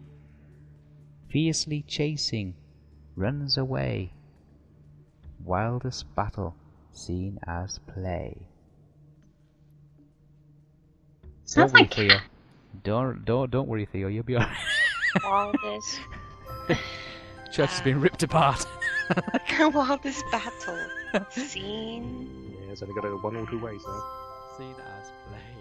fiercely chasing, runs away. Wildest battle, seen as play. Sounds don't worry, like Theo. Don't don't don't worry, Theo. You'll be alright. Wildest, Church has been ripped apart. wildest battle Scene. Yeah, it's only got to go one or two ways now. Seen as play.